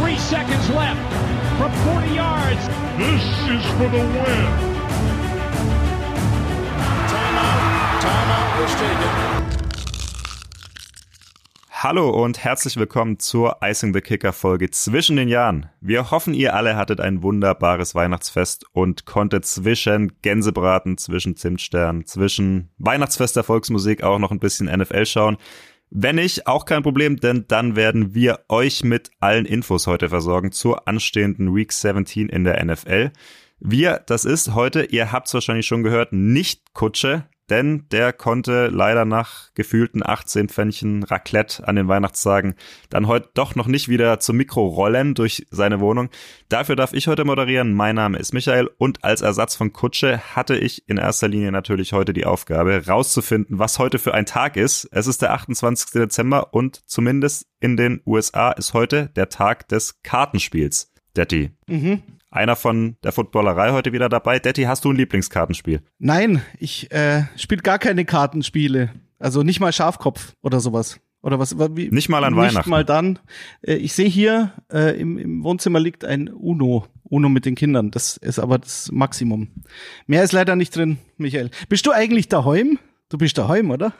Three seconds left from 40 yards. This is for the win. Timeout. Timeout was taken. Hallo und herzlich willkommen zur Icing the Kicker Folge zwischen den Jahren. Wir hoffen, ihr alle hattet ein wunderbares Weihnachtsfest und konntet zwischen Gänsebraten, zwischen Zimtstern, zwischen Weihnachtsfest der Volksmusik auch noch ein bisschen NFL schauen. Wenn nicht, auch kein Problem, denn dann werden wir euch mit allen Infos heute versorgen zur anstehenden Week 17 in der NFL. Wir, das ist heute, ihr habt es wahrscheinlich schon gehört, nicht Kutsche, denn der konnte leider nach gefühlten 18 Pfännchen Raclette an den Weihnachtstagen dann heute doch noch nicht wieder zum Mikro rollen durch seine Wohnung. Dafür darf ich heute moderieren. Mein Name ist Michael und als Ersatz von Kutsche hatte ich in erster Linie natürlich heute die Aufgabe, rauszufinden, was heute für ein Tag ist. Es ist der 28. Dezember und zumindest in den USA ist heute der Tag des Kartenspiels. Detti. Mhm einer von der Footballerei heute wieder dabei. Detti, hast du ein Lieblingskartenspiel? Nein, ich äh, spiele gar keine Kartenspiele. Also nicht mal Schafkopf oder sowas. Oder was? Wie, nicht mal an nicht Weihnachten. Nicht mal dann. Äh, ich sehe hier äh, im, im Wohnzimmer liegt ein Uno. Uno mit den Kindern. Das ist aber das Maximum. Mehr ist leider nicht drin, Michael. Bist du eigentlich daheim? Du bist daheim, oder?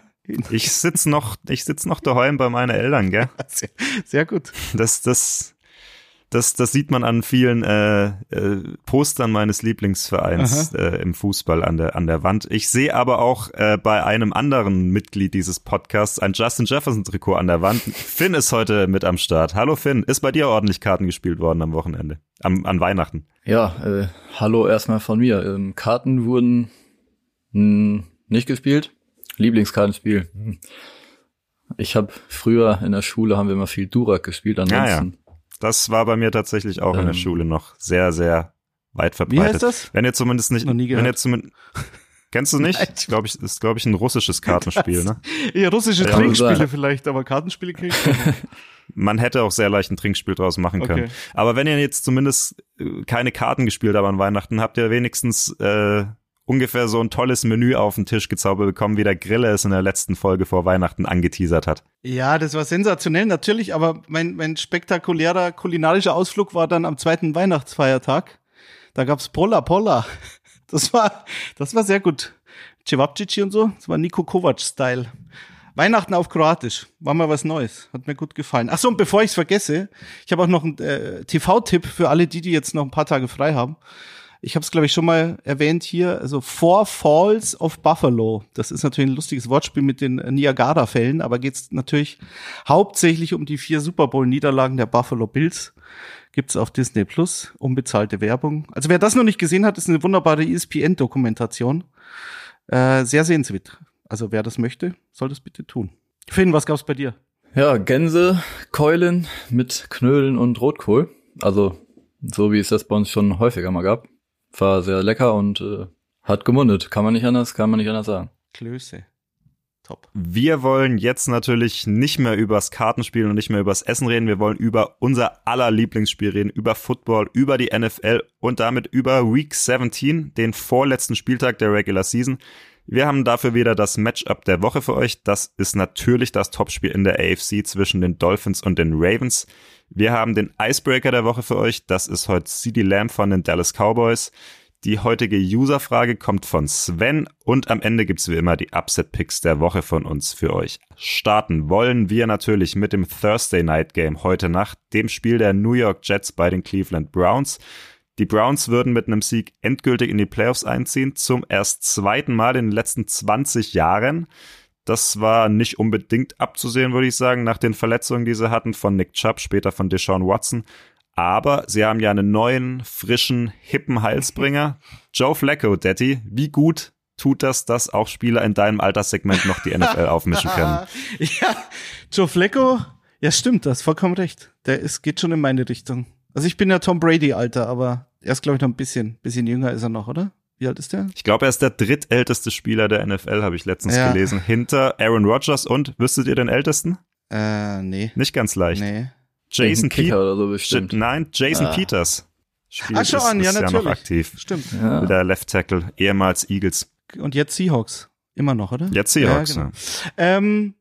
Ich sitz noch, ich sitz noch daheim bei meinen Eltern, gell? Sehr, sehr gut. Das, das, das, das sieht man an vielen äh, äh, Postern meines Lieblingsvereins äh, im Fußball an der, an der Wand. Ich sehe aber auch äh, bei einem anderen Mitglied dieses Podcasts ein Justin Jefferson-Trikot an der Wand. Finn ist heute mit am Start. Hallo Finn, ist bei dir ordentlich Karten gespielt worden am Wochenende, am, an Weihnachten? Ja, äh, hallo erstmal von mir. Ähm, Karten wurden mh, hm, nicht gespielt. Lieblingskartenspiel. Hm. Ich habe früher in der Schule haben wir immer viel Durak gespielt. Ansonsten ja, ja. Das war bei mir tatsächlich auch ähm, in der ähm. Schule noch sehr, sehr weit verbreitet. Wie heißt das? Wenn ihr zumindest nicht, noch nie wenn ihr zumindest, kennst du nicht? Ich glaube, ich, ist, glaube ich, ein russisches Kartenspiel, ne? Ja, russische ja, Trinkspiele vielleicht, aber Kartenspiele kriege ich Man hätte auch sehr leicht ein Trinkspiel draus machen können. Okay. Aber wenn ihr jetzt zumindest äh, keine Karten gespielt habt an Weihnachten, habt ihr wenigstens äh, ungefähr so ein tolles Menü auf den Tisch gezaubert bekommen, wie der Grille es in der letzten Folge vor Weihnachten angeteasert hat. Ja, das war sensationell natürlich, aber mein, mein spektakulärer kulinarischer Ausflug war dann am zweiten Weihnachtsfeiertag. Da gab's Polla Polla. Das war, das war sehr gut. Cevapcici und so, das war Nico Kovac-Style. Weihnachten auf Kroatisch, war mal was Neues, hat mir gut gefallen. Ach so, und bevor ich es vergesse, ich habe auch noch einen äh, TV-Tipp für alle die, die jetzt noch ein paar Tage frei haben ich habe es, glaube ich, schon mal erwähnt hier, also Four Falls of Buffalo. Das ist natürlich ein lustiges Wortspiel mit den Niagara-Fällen, aber geht es natürlich hauptsächlich um die vier Super Bowl-Niederlagen der Buffalo Bills. Gibt's auf Disney Plus, unbezahlte Werbung. Also wer das noch nicht gesehen hat, ist eine wunderbare ESPN-Dokumentation. Äh, sehr sehenswert. Also wer das möchte, soll das bitte tun. Finn, was gab's bei dir? Ja, Gänse, Keulen mit Knödeln und Rotkohl. Also so wie es das bei uns schon häufiger mal gab. War sehr lecker und äh, hat gemundet. Kann man nicht anders, kann man nicht anders sagen. Klöße. Top. Wir wollen jetzt natürlich nicht mehr übers Kartenspiel und nicht mehr übers Essen reden. Wir wollen über unser aller Lieblingsspiel reden, über Football, über die NFL und damit über Week 17, den vorletzten Spieltag der Regular Season. Wir haben dafür wieder das Matchup der Woche für euch. Das ist natürlich das Topspiel in der AFC zwischen den Dolphins und den Ravens. Wir haben den Icebreaker der Woche für euch. Das ist heute CD Lamb von den Dallas Cowboys. Die heutige Userfrage kommt von Sven und am Ende gibt's wie immer die Upset Picks der Woche von uns für euch. Starten wollen wir natürlich mit dem Thursday Night Game heute Nacht, dem Spiel der New York Jets bei den Cleveland Browns. Die Browns würden mit einem Sieg endgültig in die Playoffs einziehen, zum erst zweiten Mal in den letzten 20 Jahren. Das war nicht unbedingt abzusehen, würde ich sagen, nach den Verletzungen, die sie hatten von Nick Chubb, später von Deshaun Watson. Aber sie haben ja einen neuen, frischen, hippen Heilsbringer. Joe Flacco, Daddy. Wie gut tut das, dass auch Spieler in deinem Alterssegment noch die NFL aufmischen können? ja, Joe Flacco Ja, stimmt, das vollkommen recht. Der ist, geht schon in meine Richtung. Also ich bin ja Tom Brady, Alter, aber er ist, glaube ich, noch ein bisschen, bisschen jünger ist er noch, oder? Wie alt ist der? Ich glaube, er ist der drittälteste Spieler der NFL, habe ich letztens ja. gelesen. Hinter Aaron Rodgers und, wüsstet ihr den ältesten? Äh, nee. Nicht ganz leicht. Nee. Jason Peters. oder so bestimmt. Nein, Jason ah. Peters. Spielt, Ach schon, ist, ja, ist natürlich. Ja noch aktiv. Stimmt. Ja. Der Left Tackle, ehemals Eagles. Und jetzt Seahawks. Immer noch, oder? Jetzt Seahawks, ja. Genau. ja. Ähm,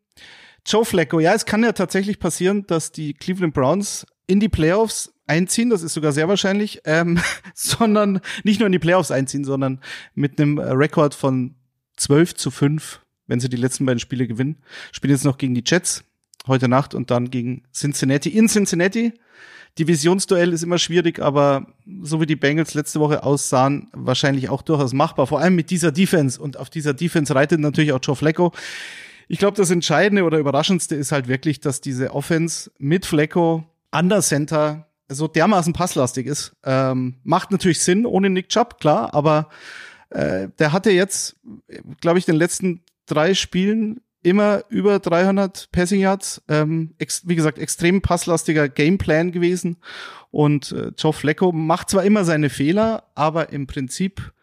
Joe Flacco, ja, es kann ja tatsächlich passieren, dass die Cleveland Browns in die Playoffs einziehen, das ist sogar sehr wahrscheinlich, ähm, sondern nicht nur in die Playoffs einziehen, sondern mit einem Rekord von 12 zu 5, wenn sie die letzten beiden Spiele gewinnen. Spielen jetzt noch gegen die Jets heute Nacht und dann gegen Cincinnati in Cincinnati. Divisionsduell ist immer schwierig, aber so wie die Bengals letzte Woche aussahen, wahrscheinlich auch durchaus machbar. Vor allem mit dieser Defense. Und auf dieser Defense reitet natürlich auch Joe Flacco. Ich glaube, das Entscheidende oder Überraschendste ist halt wirklich, dass diese Offense mit Flacco an der Center so dermaßen passlastig ist. Ähm, macht natürlich Sinn ohne Nick Chubb, klar, aber äh, der hatte jetzt, glaube ich, den letzten drei Spielen immer über 300 Passing Yards. Ähm, wie gesagt, extrem passlastiger Gameplan gewesen. Und äh, Joe Flacco macht zwar immer seine Fehler, aber im Prinzip,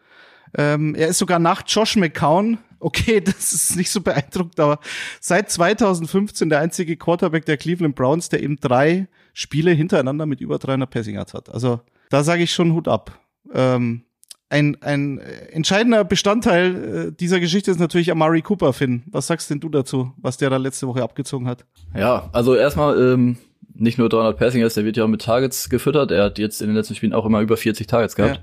ähm, er ist sogar nach Josh McCown, okay, das ist nicht so beeindruckt, aber seit 2015 der einzige Quarterback der Cleveland Browns, der eben drei Spiele hintereinander mit über 300 Passing Yards hat. Also da sage ich schon Hut ab. Ähm, ein, ein entscheidender Bestandteil äh, dieser Geschichte ist natürlich Amari Cooper, Finn. Was sagst denn du dazu, was der da letzte Woche abgezogen hat? Ja, also erstmal ähm, nicht nur 300 Passing Yards, der wird ja auch mit Targets gefüttert. Er hat jetzt in den letzten Spielen auch immer über 40 Targets gehabt.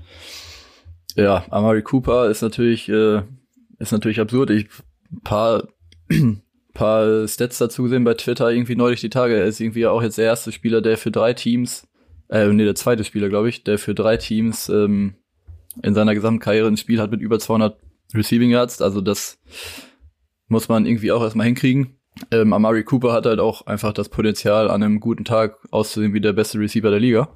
Ja, ja Amari Cooper ist natürlich äh, ist natürlich absurd. Ich paar paar Stats dazu gesehen bei Twitter irgendwie neulich die Tage. Er ist irgendwie auch jetzt der erste Spieler, der für drei Teams, äh, nee, der zweite Spieler, glaube ich, der für drei Teams ähm, in seiner gesamten Karriere ein Spiel hat mit über 200 Receiving Yards. Also das muss man irgendwie auch erstmal hinkriegen. Ähm, Amari Cooper hat halt auch einfach das Potenzial, an einem guten Tag auszusehen wie der beste Receiver der Liga.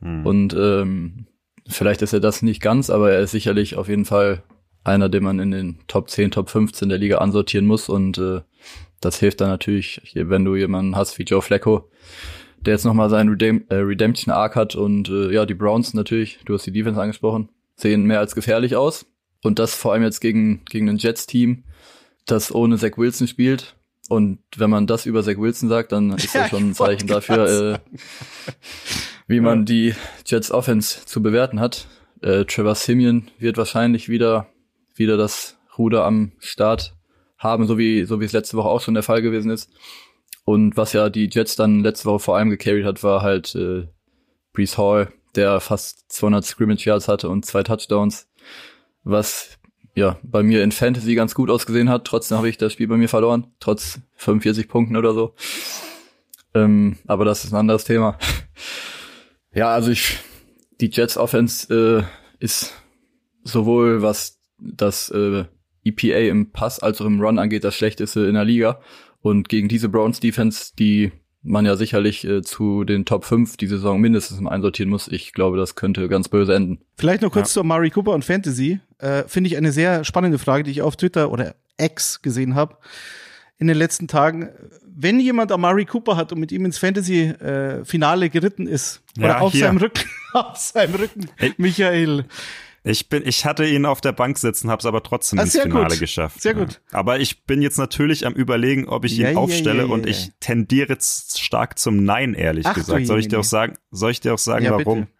Hm. Und ähm, vielleicht ist er das nicht ganz, aber er ist sicherlich auf jeden Fall einer, den man in den Top 10, Top 15 der Liga ansortieren muss. Und äh, das hilft dann natürlich, wenn du jemanden hast wie Joe Flacco, der jetzt nochmal seinen Redem äh, Redemption Arc hat und äh, ja, die Browns natürlich, du hast die Defense angesprochen, sehen mehr als gefährlich aus. Und das vor allem jetzt gegen, gegen ein Jets-Team, das ohne Zach Wilson spielt. Und wenn man das über Zach Wilson sagt, dann ist das schon ein Zeichen dafür, äh, wie man die Jets Offense zu bewerten hat. Äh, Trevor Simeon wird wahrscheinlich wieder, wieder das Ruder am Start haben, so wie, so wie es letzte Woche auch schon der Fall gewesen ist. Und was ja die Jets dann letzte Woche vor allem gecarried hat, war halt äh, Brees Hall, der fast 200 Scrimmage Yards hatte und zwei Touchdowns, was ja bei mir in Fantasy ganz gut ausgesehen hat. Trotzdem habe ich das Spiel bei mir verloren, trotz 45 Punkten oder so. Ähm, aber das ist ein anderes Thema. ja, also ich, die Jets Offense äh, ist sowohl was das äh, EPA im Pass als auch im Run angeht, das schlechteste in der Liga. Und gegen diese Browns Defense, die man ja sicherlich äh, zu den Top 5 die Saison mindestens einsortieren muss. Ich glaube, das könnte ganz böse enden. Vielleicht noch kurz ja. zu Mari Cooper und Fantasy. Äh, Finde ich eine sehr spannende Frage, die ich auf Twitter oder X gesehen habe in den letzten Tagen. Wenn jemand Amari Cooper hat und mit ihm ins Fantasy-Finale äh, geritten ist, ja, oder auf hier. seinem Rücken, auf seinem Rücken, hey. Michael, ich bin, ich hatte ihn auf der Bank sitzen, habe es aber trotzdem ah, ins Finale gut. geschafft. Sehr gut. Ja. Aber ich bin jetzt natürlich am überlegen, ob ich ihn ja, aufstelle ja, und ich tendiere jetzt stark zum Nein, ehrlich Ach, gesagt. Soll ich dir auch sagen, soll ich dir auch sagen, warum? Bitte.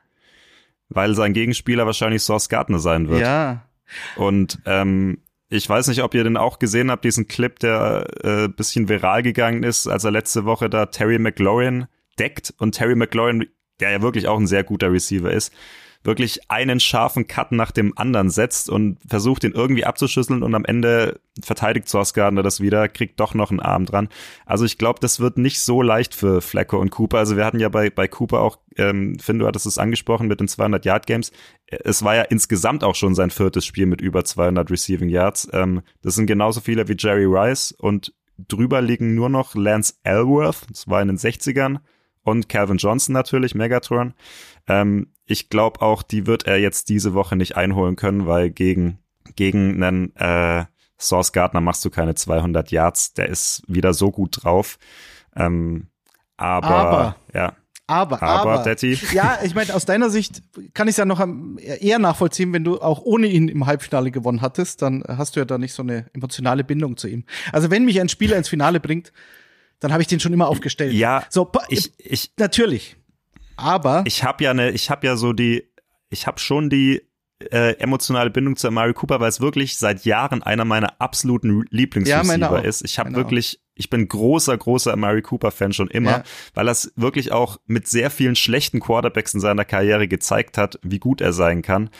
Weil sein Gegenspieler wahrscheinlich Source Gardner sein wird. Ja. Und ähm, ich weiß nicht, ob ihr den auch gesehen habt, diesen Clip, der äh, bisschen viral gegangen ist, als er letzte Woche da Terry McLaurin deckt und Terry McLaurin, der ja wirklich auch ein sehr guter Receiver ist, wirklich einen scharfen Cut nach dem anderen setzt und versucht, ihn irgendwie abzuschüsseln und am Ende verteidigt Sauce Gardner das wieder, kriegt doch noch einen Arm dran. Also ich glaube, das wird nicht so leicht für Flacco und Cooper. Also wir hatten ja bei, bei Cooper auch, ähm, Finn, du hattest es angesprochen mit den 200-Yard-Games. Es war ja insgesamt auch schon sein viertes Spiel mit über 200 Receiving Yards. Ähm, das sind genauso viele wie Jerry Rice und drüber liegen nur noch Lance Elworth, das war in den 60ern, und Calvin Johnson natürlich, Megatron. Ähm, ich glaube auch, die wird er jetzt diese Woche nicht einholen können, weil gegen, gegen einen äh, Source Gardner machst du keine 200 Yards. Der ist wieder so gut drauf. Ähm, Aber, Aber. ja. Aber, Aber, aber, Detti? ja, ich meine, aus deiner Sicht kann ich es ja noch eher nachvollziehen, wenn du auch ohne ihn im Halbfinale gewonnen hattest, dann hast du ja da nicht so eine emotionale Bindung zu ihm. Also wenn mich ein Spieler ins Finale bringt, dann habe ich den schon immer aufgestellt. Ja, so ich, ich, natürlich. Aber ich habe ja eine, ich habe ja so die, ich habe schon die äh, emotionale Bindung zu Amari Cooper, weil es wirklich seit Jahren einer meiner absoluten Ja, Lieblingsreceiver auch. ist. Ich habe wirklich, ich bin großer, großer Amari Cooper Fan schon immer, Ja. weil er es wirklich auch mit sehr vielen schlechten Quarterbacks in seiner Karriere gezeigt hat, wie gut er sein kann.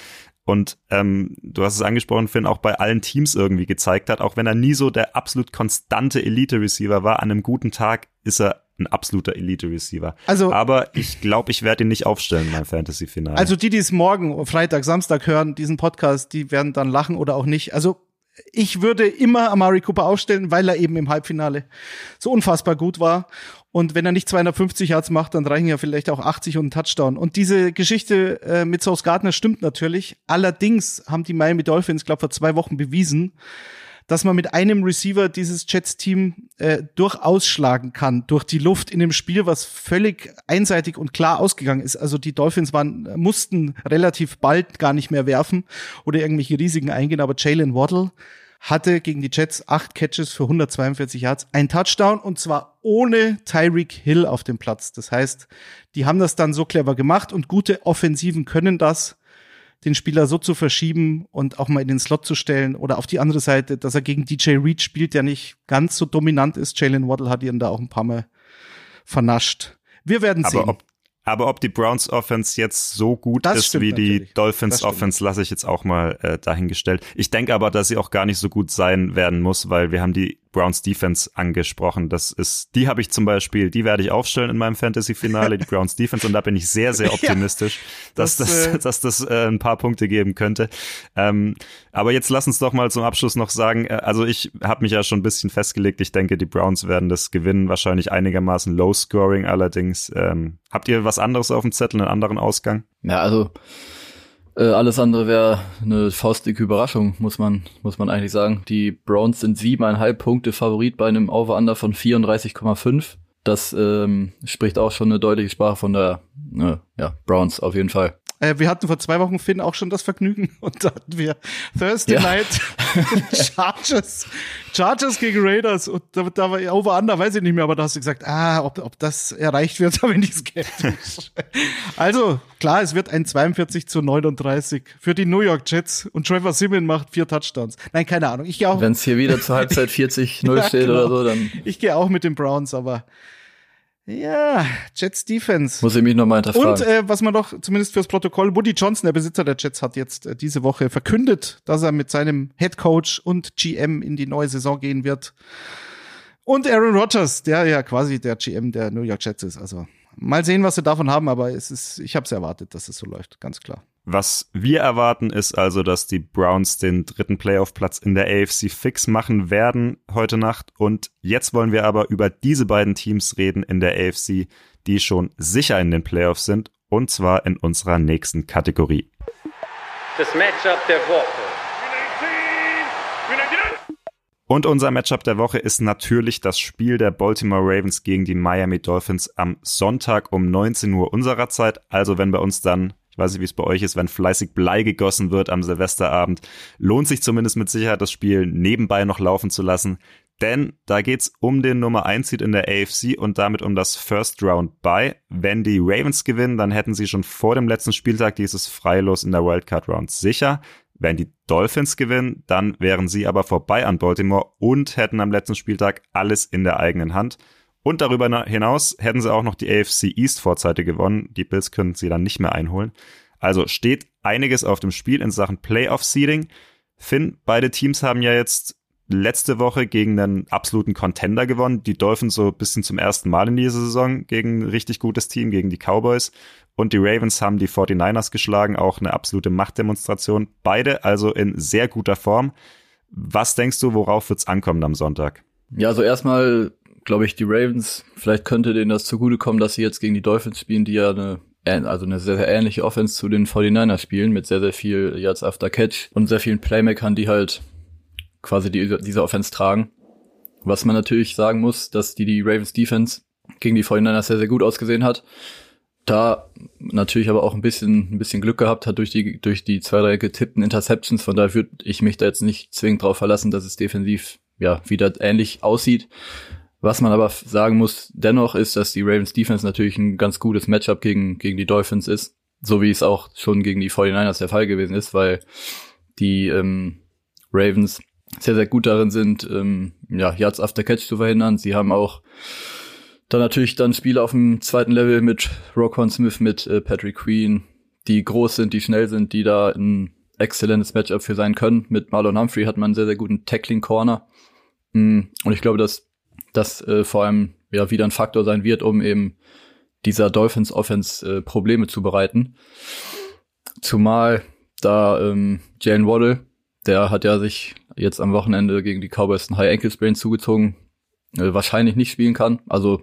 Und ähm, du hast es angesprochen, Finn, auch bei allen Teams irgendwie gezeigt hat, auch wenn er nie so der absolut konstante Elite-Receiver war, an einem guten Tag ist er ein absoluter Elite-Receiver. Also- Aber ich glaube, ich werde ihn nicht aufstellen in meinem Fantasy-Finale. Also die, die es morgen, Freitag, Samstag hören, diesen Podcast, die werden dann lachen oder auch nicht. Also ich würde immer Amari Cooper aufstellen, weil er eben im Halbfinale so unfassbar gut war. Und wenn er nicht 250 Yards macht, dann reichen ja vielleicht auch 80 und ein Touchdown. Und diese Geschichte äh, mit Sauce Gardner stimmt natürlich. Allerdings haben die Miami Dolphins, glaube vor zwei Wochen bewiesen, dass man mit einem Receiver dieses Jets-Team äh, durchaus schlagen kann, durch die Luft in dem Spiel, was völlig einseitig und klar ausgegangen ist. Also die Dolphins waren, mussten relativ bald gar nicht mehr werfen oder irgendwelche Risiken eingehen, aber Jalen Waddle hatte gegen die Jets acht Catches für 142 Yards, ein Touchdown und zwar ohne Tyreek Hill auf dem Platz. Das heißt, die haben das dann so clever gemacht und gute Offensiven können das den Spieler so zu verschieben und auch mal in den Slot zu stellen oder auf die andere Seite, dass er gegen DJ Reed spielt, der nicht ganz so dominant ist. Jalen Waddle hat ihn da auch ein paar Mal vernascht. Wir werden sehen. aber ob, aber ob die Browns Offense jetzt so gut Das ist wie die natürlich. Dolphins Das stimmt. Offense, lasse ich jetzt auch mal äh, dahingestellt. Ich denke aber, dass sie auch gar nicht so gut sein werden muss, weil wir haben die Browns Defense angesprochen. Das ist, die habe ich zum Beispiel, die werde ich aufstellen in meinem Fantasy-Finale, die Browns Defense, und da bin ich sehr, sehr optimistisch, dass das, das, äh, dass das äh, ein paar Punkte geben könnte. Ähm, aber jetzt lass uns doch mal zum Abschluss noch sagen, äh, also ich habe mich ja schon ein bisschen festgelegt, ich denke, die Browns werden das gewinnen, wahrscheinlich einigermaßen low scoring allerdings. Ähm, habt ihr was anderes auf dem Zettel, einen anderen Ausgang? Ja, also äh, alles andere wäre eine faustdicke Überraschung, muss man, muss man eigentlich sagen. Die Browns sind siebeneinhalb Punkte Favorit bei einem Over-Under von 34,5. Das ähm, spricht auch schon eine deutliche Sprache von der äh, ja, Browns auf jeden Fall. Äh, wir hatten vor zwei Wochen Finn auch schon das Vergnügen und da hatten wir Thursday Ja. Night Chargers, Chargers gegen Raiders und da, da war over under, weiß ich nicht mehr, aber da hast du gesagt, ah, ob, ob das erreicht wird, wenn ich skeptisch. also klar, es wird ein 42 zu 39 für die New York Jets und Trevor Simeon macht vier Touchdowns. Nein, keine Ahnung. Ich gehe auch, Wenn es hier wieder zur Halbzeit 40-0 Ja, steht genau. oder so, dann ich gehe auch mit den Browns, aber ja, Jets Defense. muss ich mich nochmal hinterfragen. Und äh, was man noch, zumindest fürs Protokoll, Woody Johnson, der Besitzer der Jets, hat jetzt äh, diese Woche verkündet, dass er mit seinem Head Coach und GM in die neue Saison gehen wird. Und Aaron Rodgers, der ja quasi der GM der New York Jets ist. Also mal sehen, was sie davon haben, aber es ist, ich habe es erwartet, dass es so läuft, ganz klar. Was wir erwarten, ist also, dass die Browns den dritten Playoff-Platz in der AFC fix machen werden heute Nacht. Und jetzt wollen wir aber über diese beiden Teams reden in der AFC, die schon sicher in den Playoffs sind. Und zwar in unserer nächsten Kategorie. Das Matchup der Woche. Und unser Matchup der Woche ist natürlich das Spiel der Baltimore Ravens gegen die Miami Dolphins am Sonntag um 19 Uhr unserer Zeit. Also wenn bei uns dann, weiß nicht, wie es bei euch ist, wenn fleißig Blei gegossen wird am Silvesterabend, lohnt sich zumindest mit Sicherheit das Spiel nebenbei noch laufen zu lassen. Denn da geht's um den Nummer 1 Seed in der AFC und damit um das First Round Bye. Wenn die Ravens gewinnen, dann hätten sie schon vor dem letzten Spieltag dieses Freilos in der Wildcard Round sicher. Wenn die Dolphins gewinnen, dann wären sie aber vorbei an Baltimore und hätten am letzten Spieltag alles in der eigenen Hand. Und darüber na- hinaus hätten sie auch noch die AFC East vorzeitig gewonnen. Die Bills können sie dann nicht mehr einholen. Also steht einiges auf dem Spiel in Sachen Playoff Seeding. Finn, beide Teams haben ja jetzt letzte Woche gegen einen absoluten Contender gewonnen. Die Dolphins so ein bisschen zum ersten Mal in dieser Saison gegen ein richtig gutes Team, gegen die Cowboys. Und die Ravens haben die 49ers geschlagen, auch eine absolute Machtdemonstration. Beide also in sehr guter Form. Was denkst du, worauf wird's ankommen am Sonntag? Ja, also erstmal glaube ich, die Ravens, vielleicht könnte denen das zugutekommen, dass sie jetzt gegen die Dolphins spielen, die ja eine also eine sehr, sehr ähnliche Offense zu den 49ers spielen, mit sehr, sehr viel Yards after Catch und sehr vielen Playmakern, die halt quasi die, diese Offense tragen. Was man natürlich sagen muss, dass die, die Ravens Defense gegen die 49ers sehr, sehr gut ausgesehen hat. Da natürlich aber auch ein bisschen, ein bisschen Glück gehabt hat durch die, durch die zwei, drei getippten Interceptions. Von daher würde ich mich da jetzt nicht zwingend drauf verlassen, dass es defensiv, ja, wieder ähnlich aussieht. Was man aber sagen muss dennoch ist, dass die Ravens Defense natürlich ein ganz gutes Matchup gegen, gegen die Dolphins ist. So wie es auch schon gegen die 49ers der Fall gewesen ist, weil die ähm, Ravens sehr, sehr gut darin sind, ähm, ja, Yards after Catch zu verhindern. Sie haben auch dann natürlich dann Spiele auf dem zweiten Level mit Roquan Smith, mit äh, Patrick Queen, die groß sind, die schnell sind, die da ein exzellentes Matchup für sein können. Mit Marlon Humphrey hat man einen sehr, sehr guten Tackling Corner. Mm, und ich glaube, dass das äh, vor allem ja wieder ein Faktor sein wird, um eben dieser Dolphins Offense äh, Probleme zu bereiten. Zumal da ähm, Jalen Waddle, der hat ja sich jetzt am Wochenende gegen die Cowboys ein High Ankle Sprain zugezogen, äh, wahrscheinlich nicht spielen kann. Also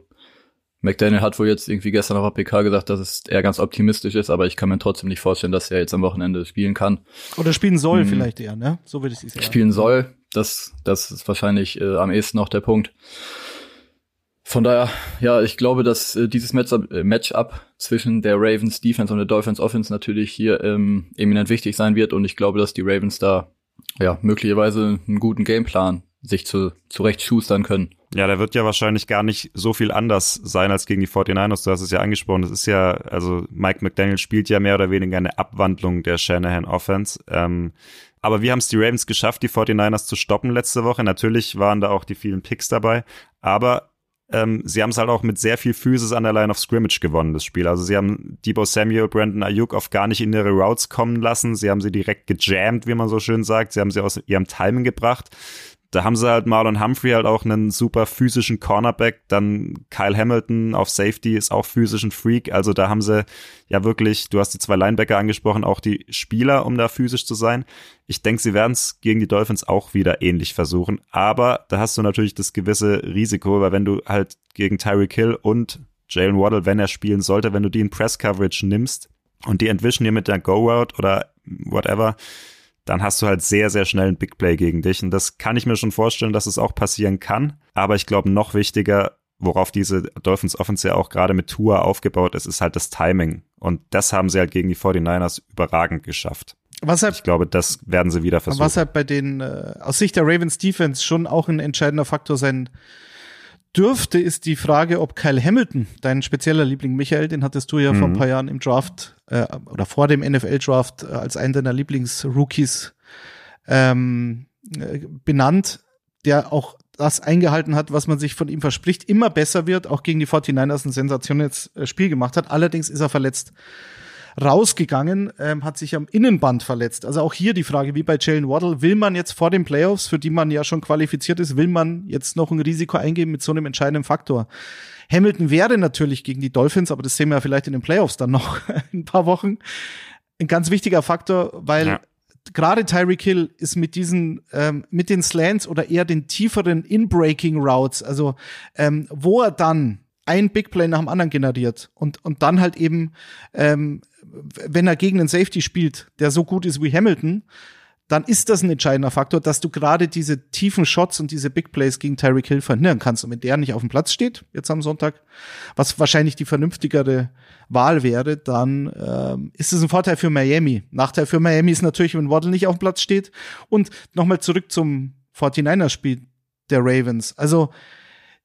McDaniel hat wohl jetzt irgendwie gestern auf APK gesagt, dass es eher ganz optimistisch ist, aber ich kann mir trotzdem nicht vorstellen, dass er jetzt am Wochenende spielen kann. Oder spielen soll hm. vielleicht eher, ne? So würde ich es sagen. Spielen soll, das, das ist wahrscheinlich äh, am ehesten noch der Punkt. Von daher, ja, ich glaube, dass äh, dieses Matchup, äh, Matchup zwischen der Ravens Defense und der Dolphins Offense natürlich hier ähm, eminent wichtig sein wird und ich glaube, dass die Ravens da ja möglicherweise einen guten Gameplan sich zu, zurecht schustern können. Ja, der wird ja wahrscheinlich gar nicht so viel anders sein als gegen die 49ers. Du hast es ja angesprochen. Das ist ja, also Mike McDaniel spielt ja mehr oder weniger eine Abwandlung der Shanahan Offense. Ähm, aber wie haben es die Ravens geschafft, die 49ers zu stoppen letzte Woche? Natürlich waren da auch die vielen Picks dabei. Aber ähm, sie haben es halt auch mit sehr viel Physis an der Line of Scrimmage gewonnen, das Spiel. Also sie haben Debo Samuel, Brandon Ayuk auf gar nicht in ihre Routes kommen lassen. Sie haben sie direkt gejammt, wie man so schön sagt. Sie haben sie aus ihrem Timing gebracht da haben sie halt Marlon Humphrey halt auch einen super physischen Cornerback, dann Kyle Hamilton auf Safety ist auch physischen Freak, also da haben sie ja wirklich, du hast die zwei Linebacker angesprochen, auch die Spieler, um da physisch zu sein. Ich denke, sie werden es gegen die Dolphins auch wieder ähnlich versuchen, aber da hast du natürlich das gewisse Risiko, weil wenn du halt gegen Tyreek Hill und Jalen Waddle, wenn er spielen sollte, wenn du die in Press Coverage nimmst und die entwischen dir mit der Go-Route oder whatever, dann hast du halt sehr, sehr schnell ein Big Play gegen dich. Und das kann ich mir schon vorstellen, dass es auch passieren kann. Aber ich glaube, noch wichtiger, worauf diese Dolphins Offense ja auch gerade mit Tour aufgebaut ist, ist halt das Timing. Und das haben sie halt gegen die 49ers überragend geschafft. Was halt, ich glaube, das werden sie wieder versuchen. Was halt bei den, äh, aus Sicht der Ravens Defense schon auch ein entscheidender Faktor sein dürfte, ist die Frage, ob Kyle Hamilton, dein spezieller Liebling Michael, den hattest du ja mhm. vor ein mhm. paar Jahren im Draft äh, oder vor dem NFL-Draft äh, als einen deiner Lieblings-Rookies ähm, äh, benannt, der auch das eingehalten hat, was man sich von ihm verspricht, immer besser wird, auch gegen die 49ers ein sensationelles äh, Spiel gemacht hat. Allerdings ist er verletzt rausgegangen, ähm, hat sich am Innenband verletzt. Also auch hier die Frage, wie bei Jalen Waddle, will man jetzt vor den Playoffs, für die man ja schon qualifiziert ist, will man jetzt noch ein Risiko eingehen mit so einem entscheidenden Faktor? Hamilton wäre natürlich gegen die Dolphins, aber das sehen wir ja vielleicht in den Playoffs dann noch in ein paar Wochen, ein ganz wichtiger Faktor, weil ja. gerade Tyreek Hill ist mit diesen, ähm, mit den Slants oder eher den tieferen In-Breaking Routes, also ähm, wo er dann ein Big Play nach dem anderen generiert und, und dann halt eben, ähm, wenn er gegen einen Safety spielt, der so gut ist wie Hamilton, dann ist das ein entscheidender Faktor, dass du gerade diese tiefen Shots und diese Big Plays gegen Tyreek Hill verhindern kannst. Und wenn der nicht auf dem Platz steht, jetzt am Sonntag, was wahrscheinlich die vernünftigere Wahl wäre, dann ähm, ist es ein Vorteil für Miami. Nachteil für Miami ist natürlich, wenn Waddle nicht auf dem Platz steht. Und nochmal zurück zum 49er-Spiel der Ravens. Also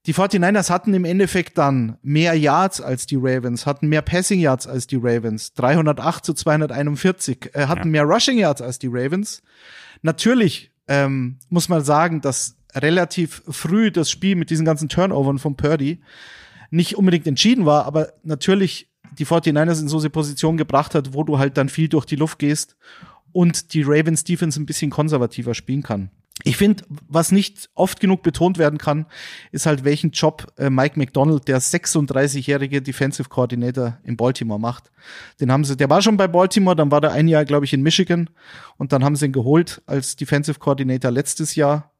die 49ers hatten im Endeffekt dann mehr Yards als die Ravens, hatten mehr Passing Yards als die Ravens, 308 zu 241, äh, hatten ja. mehr Rushing Yards als die Ravens. Natürlich ähm, muss man sagen, dass relativ früh das Spiel mit diesen ganzen Turnovern von Purdy nicht unbedingt entschieden war, aber natürlich die 49ers in so eine Position gebracht hat, wo du halt dann viel durch die Luft gehst und die Ravens Defense ein bisschen konservativer spielen kann ich finde, was nicht oft genug betont werden kann, ist halt, welchen Job äh, Mike McDonald, der 36-jährige Defensive Coordinator in Baltimore macht. Den haben sie, der war schon bei Baltimore, dann war der ein Jahr, glaube ich, in Michigan und dann haben sie ihn geholt als Defensive Coordinator letztes Jahr.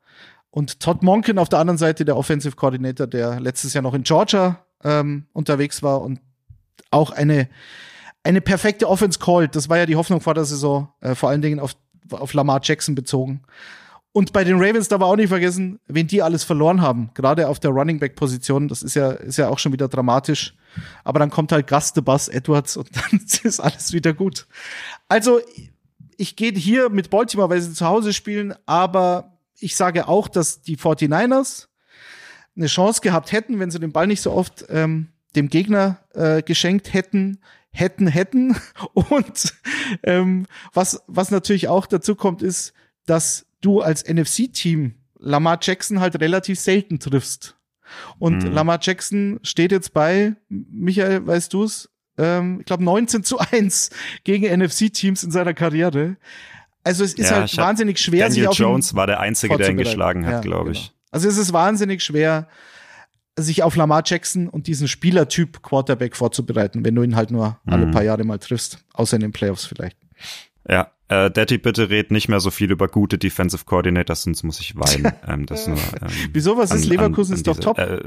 Und Todd Monken auf der anderen Seite, der Offensive Coordinator, der letztes Jahr noch in Georgia ähm, unterwegs war und auch eine eine perfekte Offense called. Das war ja die Hoffnung vor der Saison, äh, vor allen Dingen auf, auf Lamar Jackson bezogen. Und bei den Ravens darf man auch nicht vergessen, wen die alles verloren haben. Gerade auf der Running Back Position. Das ist ja, ist ja auch schon wieder dramatisch. Aber dann kommt halt Gaste Buzz Edwards und dann ist alles wieder gut. Also, ich gehe hier mit Baltimore, weil sie zu Hause spielen, aber ich sage auch, dass die 49ers eine Chance gehabt hätten, wenn sie den Ball nicht so oft ähm, dem Gegner äh, geschenkt hätten, hätten, hätten. Und ähm, was, was natürlich auch dazu kommt, ist, dass du als NFC-Team Lamar Jackson halt relativ selten triffst. Und mhm. Lamar Jackson steht jetzt bei, Michael, weißt du's, ähm, ich glaube 19 zu 1 gegen NFC-Teams in seiner Karriere. Also es ist ja, halt wahnsinnig schwer, Daniel sich auf Jones war der Einzige, der ihn geschlagen hat, ja, glaube ich. Genau. Also es ist wahnsinnig schwer, sich auf Lamar Jackson und diesen Spielertyp Quarterback vorzubereiten, wenn du ihn halt nur mhm. alle paar Jahre mal triffst, außer in den Playoffs vielleicht. Ja, äh, Daddy, bitte red nicht mehr so viel über gute Defensive Coordinators, sonst muss ich weinen. Ähm, das nur, ähm, Wieso, was ist? An, Leverkusen an, an ist diese, doch top. Äh,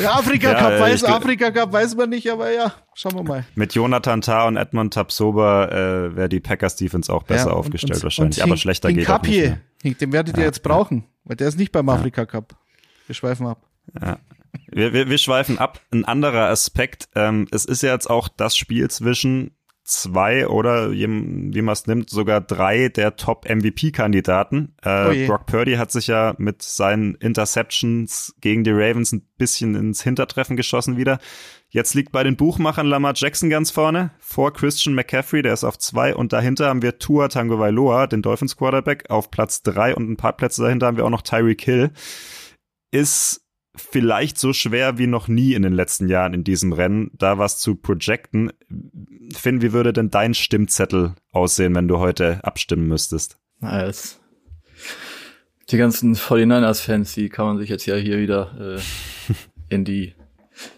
Afrika ja, Cup weiß, Afrika Cup weiß man nicht, aber ja, schauen wir mal. Mit Jonathan Tah und Edmund Tapsoba äh, wäre die Packers Defense auch besser ja, und, aufgestellt und, wahrscheinlich, und aber schlechter geht Cup auch nicht mehr. Hier, den werdet ihr jetzt brauchen, weil der ist nicht beim Afrika Cup. Wir schweifen ab. Ja. Wir, wir, wir schweifen ab. Ein anderer Aspekt, ähm, es ist ja jetzt auch das Spiel zwischen zwei oder wie man es nimmt, sogar drei der Top-MVP-Kandidaten. Äh, oh Brock Purdy hat sich ja mit seinen Interceptions gegen die Ravens ein bisschen ins Hintertreffen geschossen wieder. Jetzt liegt bei den Buchmachern Lamar Jackson ganz vorne, vor Christian McCaffrey, der ist auf zwei und dahinter haben wir Tua Tango Vailoa, den Dolphins Quarterback, auf Platz drei und ein paar Plätze dahinter haben wir auch noch Tyreek Hill ist vielleicht so schwer wie noch nie in den letzten Jahren in diesem Rennen, da was zu projecten. Finn, wie würde denn dein Stimmzettel aussehen, wenn du heute abstimmen müsstest? Na, die ganzen 49ers-Fans, die kann man sich jetzt ja hier wieder äh, in die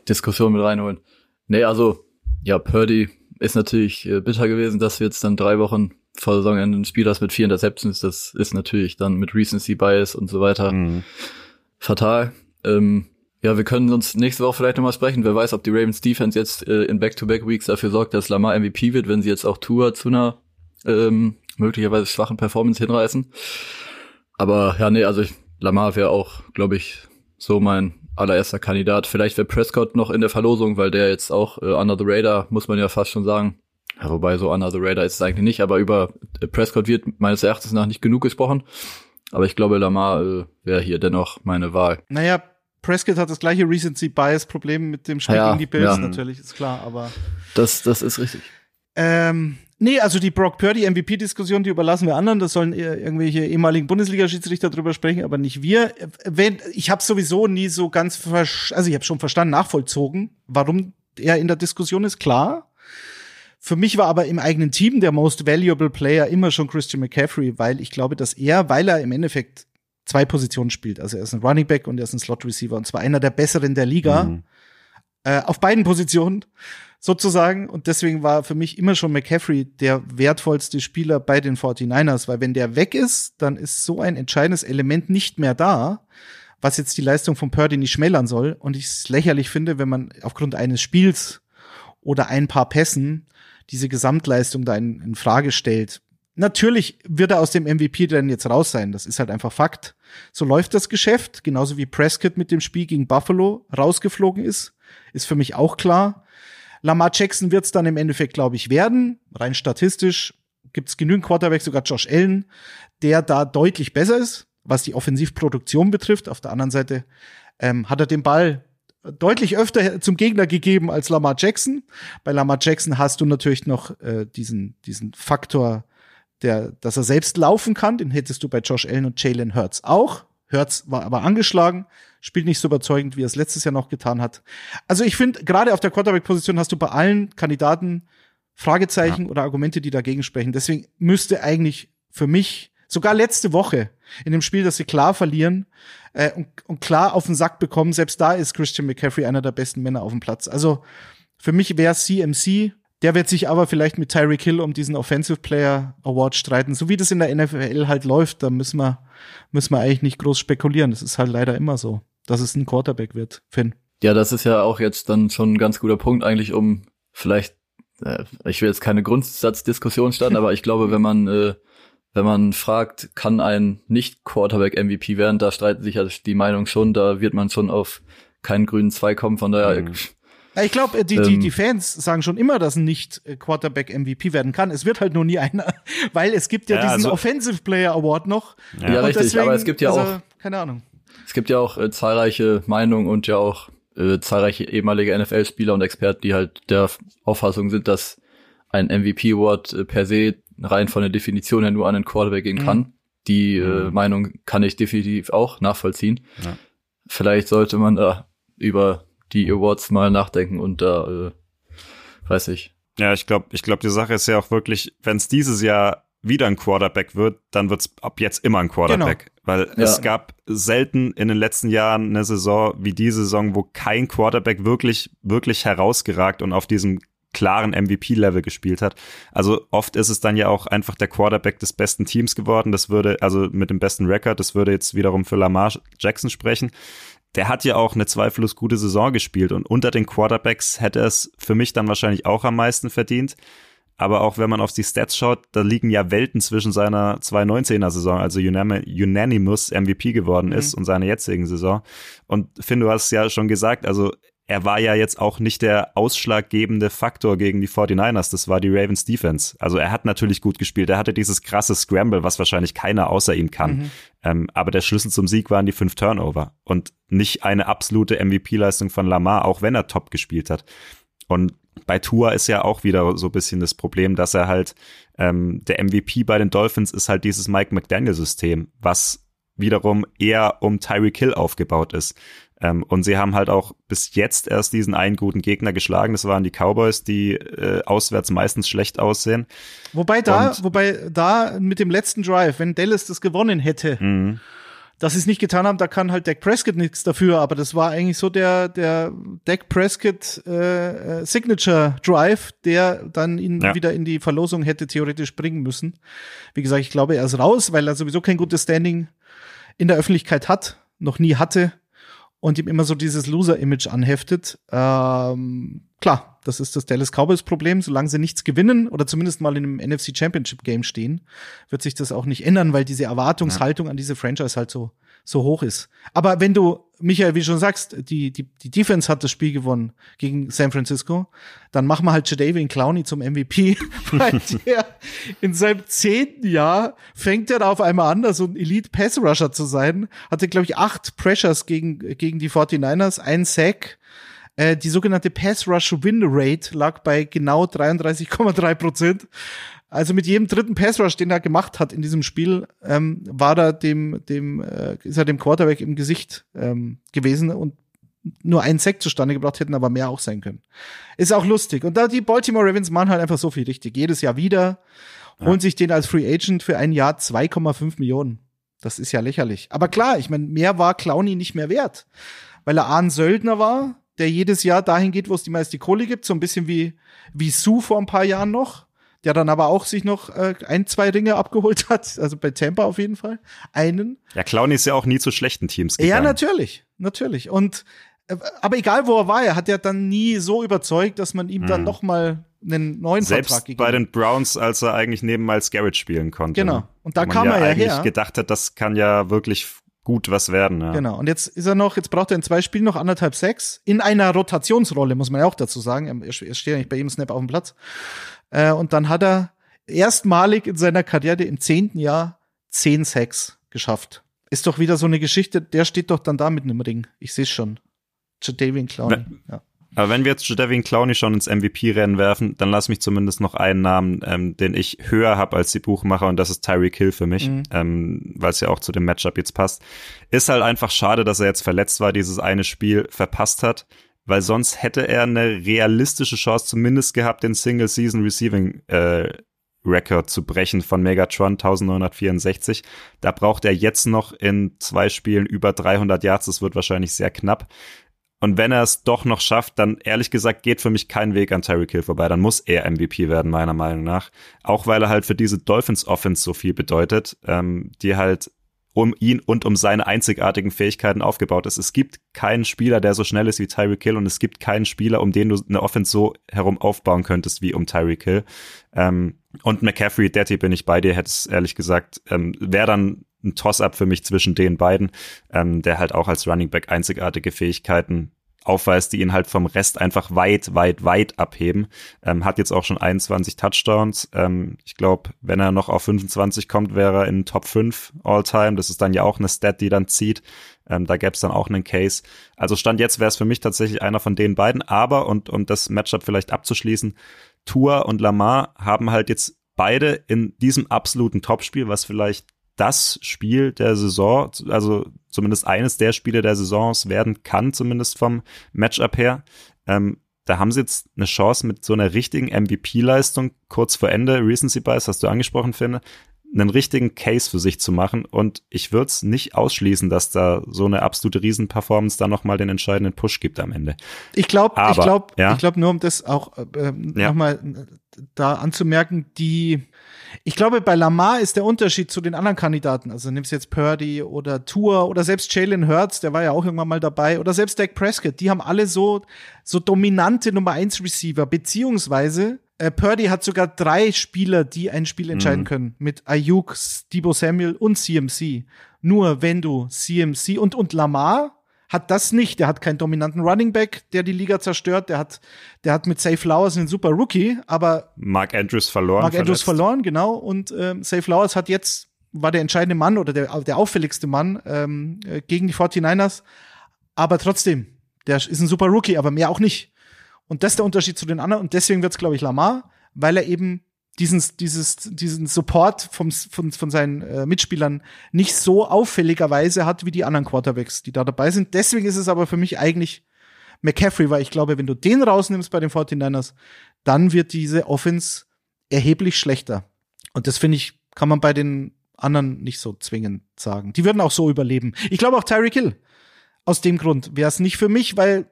Diskussion mit reinholen. Nee, also, ja, Purdy ist natürlich äh, bitter gewesen, dass wir jetzt dann drei Wochen vor Saisonende ein Spiel hast mit vier Interceptions. Das ist natürlich dann mit Recency Bias und so weiter. Mhm fatal. Ähm, ja, wir können uns nächste Woche vielleicht nochmal sprechen. Wer weiß, ob die Ravens Defense jetzt äh, in Back-to-Back-Weeks dafür sorgt, dass Lamar MVP wird, wenn sie jetzt auch Tour zu einer ähm, möglicherweise schwachen Performance hinreißen. Aber ja, nee, also ich, Lamar wäre auch, glaube ich, so mein allererster Kandidat. Vielleicht wäre Prescott noch in der Verlosung, weil der jetzt auch äh, under the radar, muss man ja fast schon sagen. Ja, wobei so under the radar ist es eigentlich nicht, aber über äh, Prescott wird meines Erachtens nach nicht genug gesprochen. Aber ich glaube, Lamar äh, wäre hier dennoch meine Wahl. Naja, Prescott hat das gleiche Recency Bias Problem mit dem Spiel ja, gegen die Bills ja. natürlich, ist klar, aber. Das, das ist richtig. Ähm, nee, also die Brock Purdy MVP-Diskussion, die überlassen wir anderen. Das sollen irgendwelche ehemaligen Bundesliga-Schiedsrichter drüber sprechen, aber nicht wir. Wenn, ich habe sowieso nie so ganz, also ich habe schon verstanden, nachvollzogen, warum er in der Diskussion ist, klar. Für mich war aber im eigenen Team der most valuable Player immer schon Christian McCaffrey, weil ich glaube, dass er, weil er im Endeffekt zwei Positionen spielt, also er ist ein Running Back und er ist ein Slot Receiver und zwar einer der besseren der Liga, mhm. äh, auf beiden Positionen sozusagen. Und deswegen war für mich immer schon McCaffrey der wertvollste Spieler bei den 49ers, weil wenn der weg ist, dann ist so ein entscheidendes Element nicht mehr da, was jetzt die Leistung von Purdy nicht schmälern soll. Und ich es lächerlich finde, wenn man aufgrund eines Spiels oder ein paar Pässen diese Gesamtleistung da in, in Frage stellt. Natürlich wird er aus dem MVP-Rennen jetzt raus sein. Das ist halt einfach Fakt. So läuft das Geschäft. Genauso wie Prescott mit dem Spiel gegen Buffalo rausgeflogen ist. Ist für mich auch klar. Lamar Jackson wird es dann im Endeffekt, glaube ich, werden. Rein statistisch gibt es genügend Quarterbacks, sogar Josh Allen, der da deutlich besser ist, was die Offensivproduktion betrifft. Auf der anderen Seite ähm, hat er den Ball deutlich öfter zum Gegner gegeben als Lamar Jackson. Bei Lamar Jackson hast du natürlich noch äh, diesen, diesen Faktor, der, dass er selbst laufen kann. Den hättest du bei Josh Allen und Jalen Hurts auch. Hurts war aber angeschlagen, spielt nicht so überzeugend, wie er es letztes Jahr noch getan hat. Also ich finde, gerade auf der Quarterback-Position hast du bei allen Kandidaten Fragezeichen ja. oder Argumente, die dagegen sprechen. Deswegen müsste eigentlich für mich sogar letzte Woche in dem Spiel, dass sie klar verlieren äh, und, und klar auf den Sack bekommen. Selbst da ist Christian McCaffrey einer der besten Männer auf dem Platz. Also für mich wäre CMC. Der wird sich aber vielleicht mit Tyreek Hill um diesen Offensive Player Award streiten. So wie das in der NFL halt läuft, da müssen wir, müssen wir eigentlich nicht groß spekulieren. Das ist halt leider immer so, dass es ein Quarterback wird, Finn. Ja, das ist ja auch jetzt dann schon ein ganz guter Punkt eigentlich, um vielleicht, äh, ich will jetzt keine Grundsatzdiskussion starten, aber ich glaube, wenn man äh, wenn man fragt, kann ein Nicht-Quarterback-MVP werden, da streiten sich ja die Meinung schon, da wird man schon auf keinen grünen Zweig kommen, von daher. Mhm. Ja, ich glaube, die, die, die ähm. Fans sagen schon immer, dass ein Nicht-Quarterback-MVP werden kann. Es wird halt nur nie einer, weil es gibt ja, ja diesen also, Offensive Player Award noch. Ja, ja richtig, deswegen, aber es gibt ja also, auch, keine Ahnung. Es gibt ja auch äh, zahlreiche Meinungen und ja auch äh, zahlreiche ehemalige NFL-Spieler und Experten, die halt der Auffassung sind, dass ein MVP-Award äh, per se rein von der Definition her nur an den Quarterback gehen kann. Mhm. Die äh, mhm. Meinung kann ich definitiv auch nachvollziehen. Ja. Vielleicht sollte man da über die Awards mal nachdenken und da, äh, weiß ich. Ja, ich glaube, ich glaube, die Sache ist ja auch wirklich, wenn es dieses Jahr wieder ein Quarterback wird, dann wird's ab jetzt immer ein Quarterback. Genau. Weil ja. es gab selten in den letzten Jahren eine Saison wie diese Saison, wo kein Quarterback wirklich, wirklich herausgeragt und auf diesem klaren MVP-Level gespielt hat. Also oft ist es dann ja auch einfach der Quarterback des besten Teams geworden. Das würde, also mit dem besten Record, das würde jetzt wiederum für Lamar Jackson sprechen. Der hat ja auch eine zweifellos gute Saison gespielt und unter den Quarterbacks hätte es für mich dann wahrscheinlich auch am meisten verdient. Aber auch wenn man auf die Stats schaut, da liegen ja Welten zwischen seiner 2019er Saison, also unanimous MVP geworden ist, mhm. und seiner jetzigen Saison. Und Finn, du hast ja schon gesagt, also er war ja jetzt auch nicht der ausschlaggebende Faktor gegen die 49ers. Das war die Ravens Defense. Also er hat natürlich gut gespielt. Er hatte dieses krasse Scramble, was wahrscheinlich keiner außer ihm kann. Mhm. Ähm, aber der Schlüssel zum Sieg waren die fünf Turnover und nicht eine absolute MVP-Leistung von Lamar, auch wenn er top gespielt hat. Und bei Tua ist ja auch wieder so ein bisschen das Problem, dass er halt ähm, der MVP bei den Dolphins ist halt dieses Mike McDaniel-System, was wiederum eher um Tyreek Hill aufgebaut ist. Ähm, und sie haben halt auch bis jetzt erst diesen einen guten Gegner geschlagen. Das waren die Cowboys, die äh, auswärts meistens schlecht aussehen. Wobei da, und, wobei da mit dem letzten Drive, wenn Dallas das gewonnen hätte, mhm. dass sie es nicht getan haben, da kann halt Dak Prescott nichts dafür. Aber das war eigentlich so der der Dak Prescott äh, äh, Signature Drive, der dann ihn ja. wieder in die Verlosung hätte theoretisch bringen müssen. Wie gesagt, ich glaube, er ist raus, weil er sowieso kein gutes Standing in der Öffentlichkeit hat, noch nie hatte und ihm immer so dieses Loser-Image anheftet. Ähm, klar, das ist das Dallas Cowboys-Problem. Solange sie nichts gewinnen oder zumindest mal in einem NFC Championship-Game stehen, wird sich das auch nicht ändern, weil diese Erwartungshaltung ja. an diese Franchise halt so so hoch ist. Aber wenn du, Michael, wie schon sagst, die, die, die Defense hat das Spiel gewonnen gegen San Francisco, dann machen wir halt Jadavian Clowney zum MVP, weil der in seinem zehnten Jahr fängt er da auf einmal an, so ein Elite Pass Rusher zu sein, hatte, glaube ich, acht Pressures gegen, gegen die 49ers, ein Sack, äh, die sogenannte Pass Rush Win Rate lag bei genau 33,3 Prozent. Also mit jedem dritten Pass Rush, den er gemacht hat in diesem Spiel, ähm, war er dem, dem, äh, ist er dem Quarterback im Gesicht ähm, gewesen und nur einen Sack zustande gebracht hätten, aber mehr auch sein können. Ist auch lustig. Und da die Baltimore Ravens machen halt einfach so viel richtig. Jedes Jahr wieder holen ja. sich den als Free Agent für ein Jahr 2,5 Millionen. Das ist ja lächerlich. Aber klar, ich meine, mehr war Clowny nicht mehr wert, weil er A ein Söldner war, der jedes Jahr dahin geht, wo es die meiste Kohle gibt, so ein bisschen wie wie Sue vor ein paar Jahren noch der dann aber auch sich noch äh, ein, zwei Ringe abgeholt hat, also bei Tampa auf jeden Fall, einen. Ja, Clowney ist ja auch nie zu schlechten Teams gegangen. Ja, natürlich, natürlich. Und äh, aber egal wo er war, er hat ja dann nie so überzeugt, dass man ihm hm. dann noch mal einen neuen Selbst Vertrag gegeben bei den Browns, als er eigentlich neben Miles Garrett spielen konnte. Genau. Und da kam ja er ja eigentlich her. gedacht hat, das kann ja wirklich gut was werden. Ja. Genau. Und jetzt ist er noch, jetzt braucht er in zwei Spielen noch anderthalb Sechs in einer Rotationsrolle, muss man ja auch dazu sagen. Er, steht ja nicht bei jedem Snap auf dem Platz. Äh, und dann hat er erstmalig in seiner Karriere im zehnten Jahr zehn Sacks geschafft. Ist doch wieder so eine Geschichte, der steht doch dann da mitten im Ring. Ich sehe schon. Jadavian Clowney. Ja. Aber wenn wir jetzt Jadavian Clowney schon ins MVP-Rennen werfen, dann lass mich zumindest noch einen Namen, ähm, den ich höher habe als die Buchmacher und das ist Tyreek Hill für mich, mhm. ähm, weil es ja auch zu dem Matchup jetzt passt. Ist halt einfach schade, dass er jetzt verletzt war, dieses eine Spiel verpasst hat weil sonst hätte er eine realistische Chance zumindest gehabt, den Single Season Receiving äh, Record zu brechen von Megatron 1964. Da braucht er jetzt noch in zwei Spielen über 300 Yards. Das wird wahrscheinlich sehr knapp. Und wenn er es doch noch schafft, dann ehrlich gesagt geht für mich kein Weg an Tyreek Hill vorbei. Dann muss er MVP werden, meiner Meinung nach. Auch weil er halt für diese Dolphins Offense so viel bedeutet, ähm, die halt um ihn und um seine einzigartigen Fähigkeiten aufgebaut ist. Es gibt keinen Spieler, der so schnell ist wie Tyreek Hill und es gibt keinen Spieler, um den du eine Offense so herum aufbauen könntest wie um Tyreek Hill. Ähm, Und McCaffrey, Daddy, bin ich bei dir, hätte es ehrlich gesagt, ähm, wäre dann ein Toss-up für mich zwischen den beiden, ähm, der halt auch als Running Back einzigartige Fähigkeiten aufweist, die ihn halt vom Rest einfach weit, weit, weit abheben. Ähm, hat jetzt auch schon 21 Touchdowns. Ähm, ich glaube, wenn er noch auf 25 kommt, wäre er in Top 5 All-Time. Das ist dann ja auch eine Stat, die dann zieht. Ähm, da gäbe es dann auch einen Case. Also Stand jetzt wäre es für mich tatsächlich einer von den beiden. Aber, und um das Matchup vielleicht abzuschließen, Tua und Lamar haben halt jetzt beide in diesem absoluten Topspiel, was vielleicht das Spiel der Saison, also zumindest eines der Spiele der Saisons werden kann, zumindest vom Matchup her. Ähm, da haben sie jetzt eine Chance mit so einer richtigen MVP-Leistung kurz vor Ende, Recency Bias, hast du angesprochen, finde, einen richtigen Case für sich zu machen. Und ich würde es nicht ausschließen, dass da so eine absolute Riesenperformance da nochmal den entscheidenden Push gibt am Ende. Ich glaube, ich glaube, ja? ich glaube nur, um das auch äh, ja. nochmal da anzumerken, die ich glaube, bei Lamar ist der Unterschied zu den anderen Kandidaten. Also nimmst jetzt Purdy oder Tour oder selbst Jalen Hurts, der war ja auch irgendwann mal dabei, oder selbst Dak Prescott. Die haben alle so, so dominante Nummer eins Receiver, beziehungsweise äh, Purdy hat sogar drei Spieler, die ein Spiel entscheiden mhm. können. Mit Ayuk, Debo Samuel und CMC. Nur wenn du CMC und, und Lamar hat das nicht. Der hat keinen dominanten Running Back, der die Liga zerstört. Der hat, der hat mit Safe Flowers einen super Rookie, aber Mark Andrews verloren. Mark Andrews verloren, genau. Und ähm, Safe Flowers hat jetzt war der entscheidende Mann oder der, der auffälligste Mann ähm, äh, gegen die 49ers. Aber trotzdem, der ist ein super Rookie, aber mehr auch nicht. Und das ist der Unterschied zu den anderen. Und deswegen wird's, glaube ich, Lamar, weil er eben diesen, dieses, diesen Support vom, von, von seinen äh, Mitspielern nicht so auffälligerweise hat wie die anderen Quarterbacks, die da dabei sind. Deswegen ist es aber für mich eigentlich McCaffrey, weil ich glaube, wenn du den rausnimmst bei den 49ers, dann wird diese Offense erheblich schlechter. Und das finde ich, kann man bei den anderen nicht so zwingend sagen. Die würden auch so überleben. Ich glaube auch Tyreek Hill. Aus dem Grund wäre es nicht für mich, weil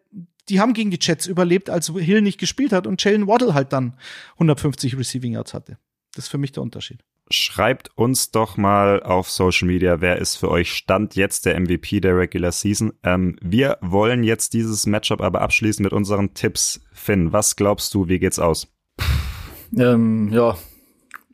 die haben gegen die Jets überlebt, als Hill nicht gespielt hat und Jalen Waddle halt dann 150 Receiving Yards hatte. Das ist für mich der Unterschied. Schreibt uns doch mal auf Social Media, wer ist für euch Stand jetzt der MVP der Regular Season. Ähm, wir wollen jetzt dieses Matchup aber abschließen mit unseren Tipps. Finn, was glaubst du, wie geht's aus? Ähm, ja,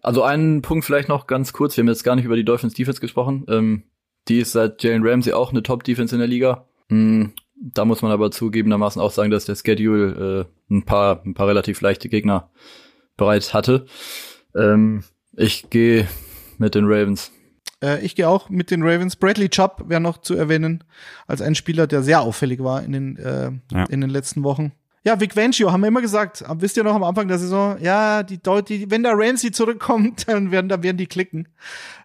also einen Punkt vielleicht noch ganz kurz. Wir haben jetzt gar nicht über die Dolphins Defense gesprochen. Ähm, die ist seit Jalen Ramsey auch eine Top Defense in der Liga. Hm, da muss man aber zugegebenermaßen auch sagen, dass der Schedule äh, ein paar ein paar relativ leichte Gegner bereits hatte. Ähm, ich gehe mit den Ravens. Äh, ich gehe auch mit den Ravens. Bradley Chubb wäre noch zu erwähnen als ein Spieler, der sehr auffällig war in den äh, ja. in den letzten Wochen. Ja, Vic Vangio haben wir immer gesagt, wisst ihr noch am Anfang der Saison, ja, die, die wenn der Ramsey zurückkommt, dann werden, dann werden die klicken.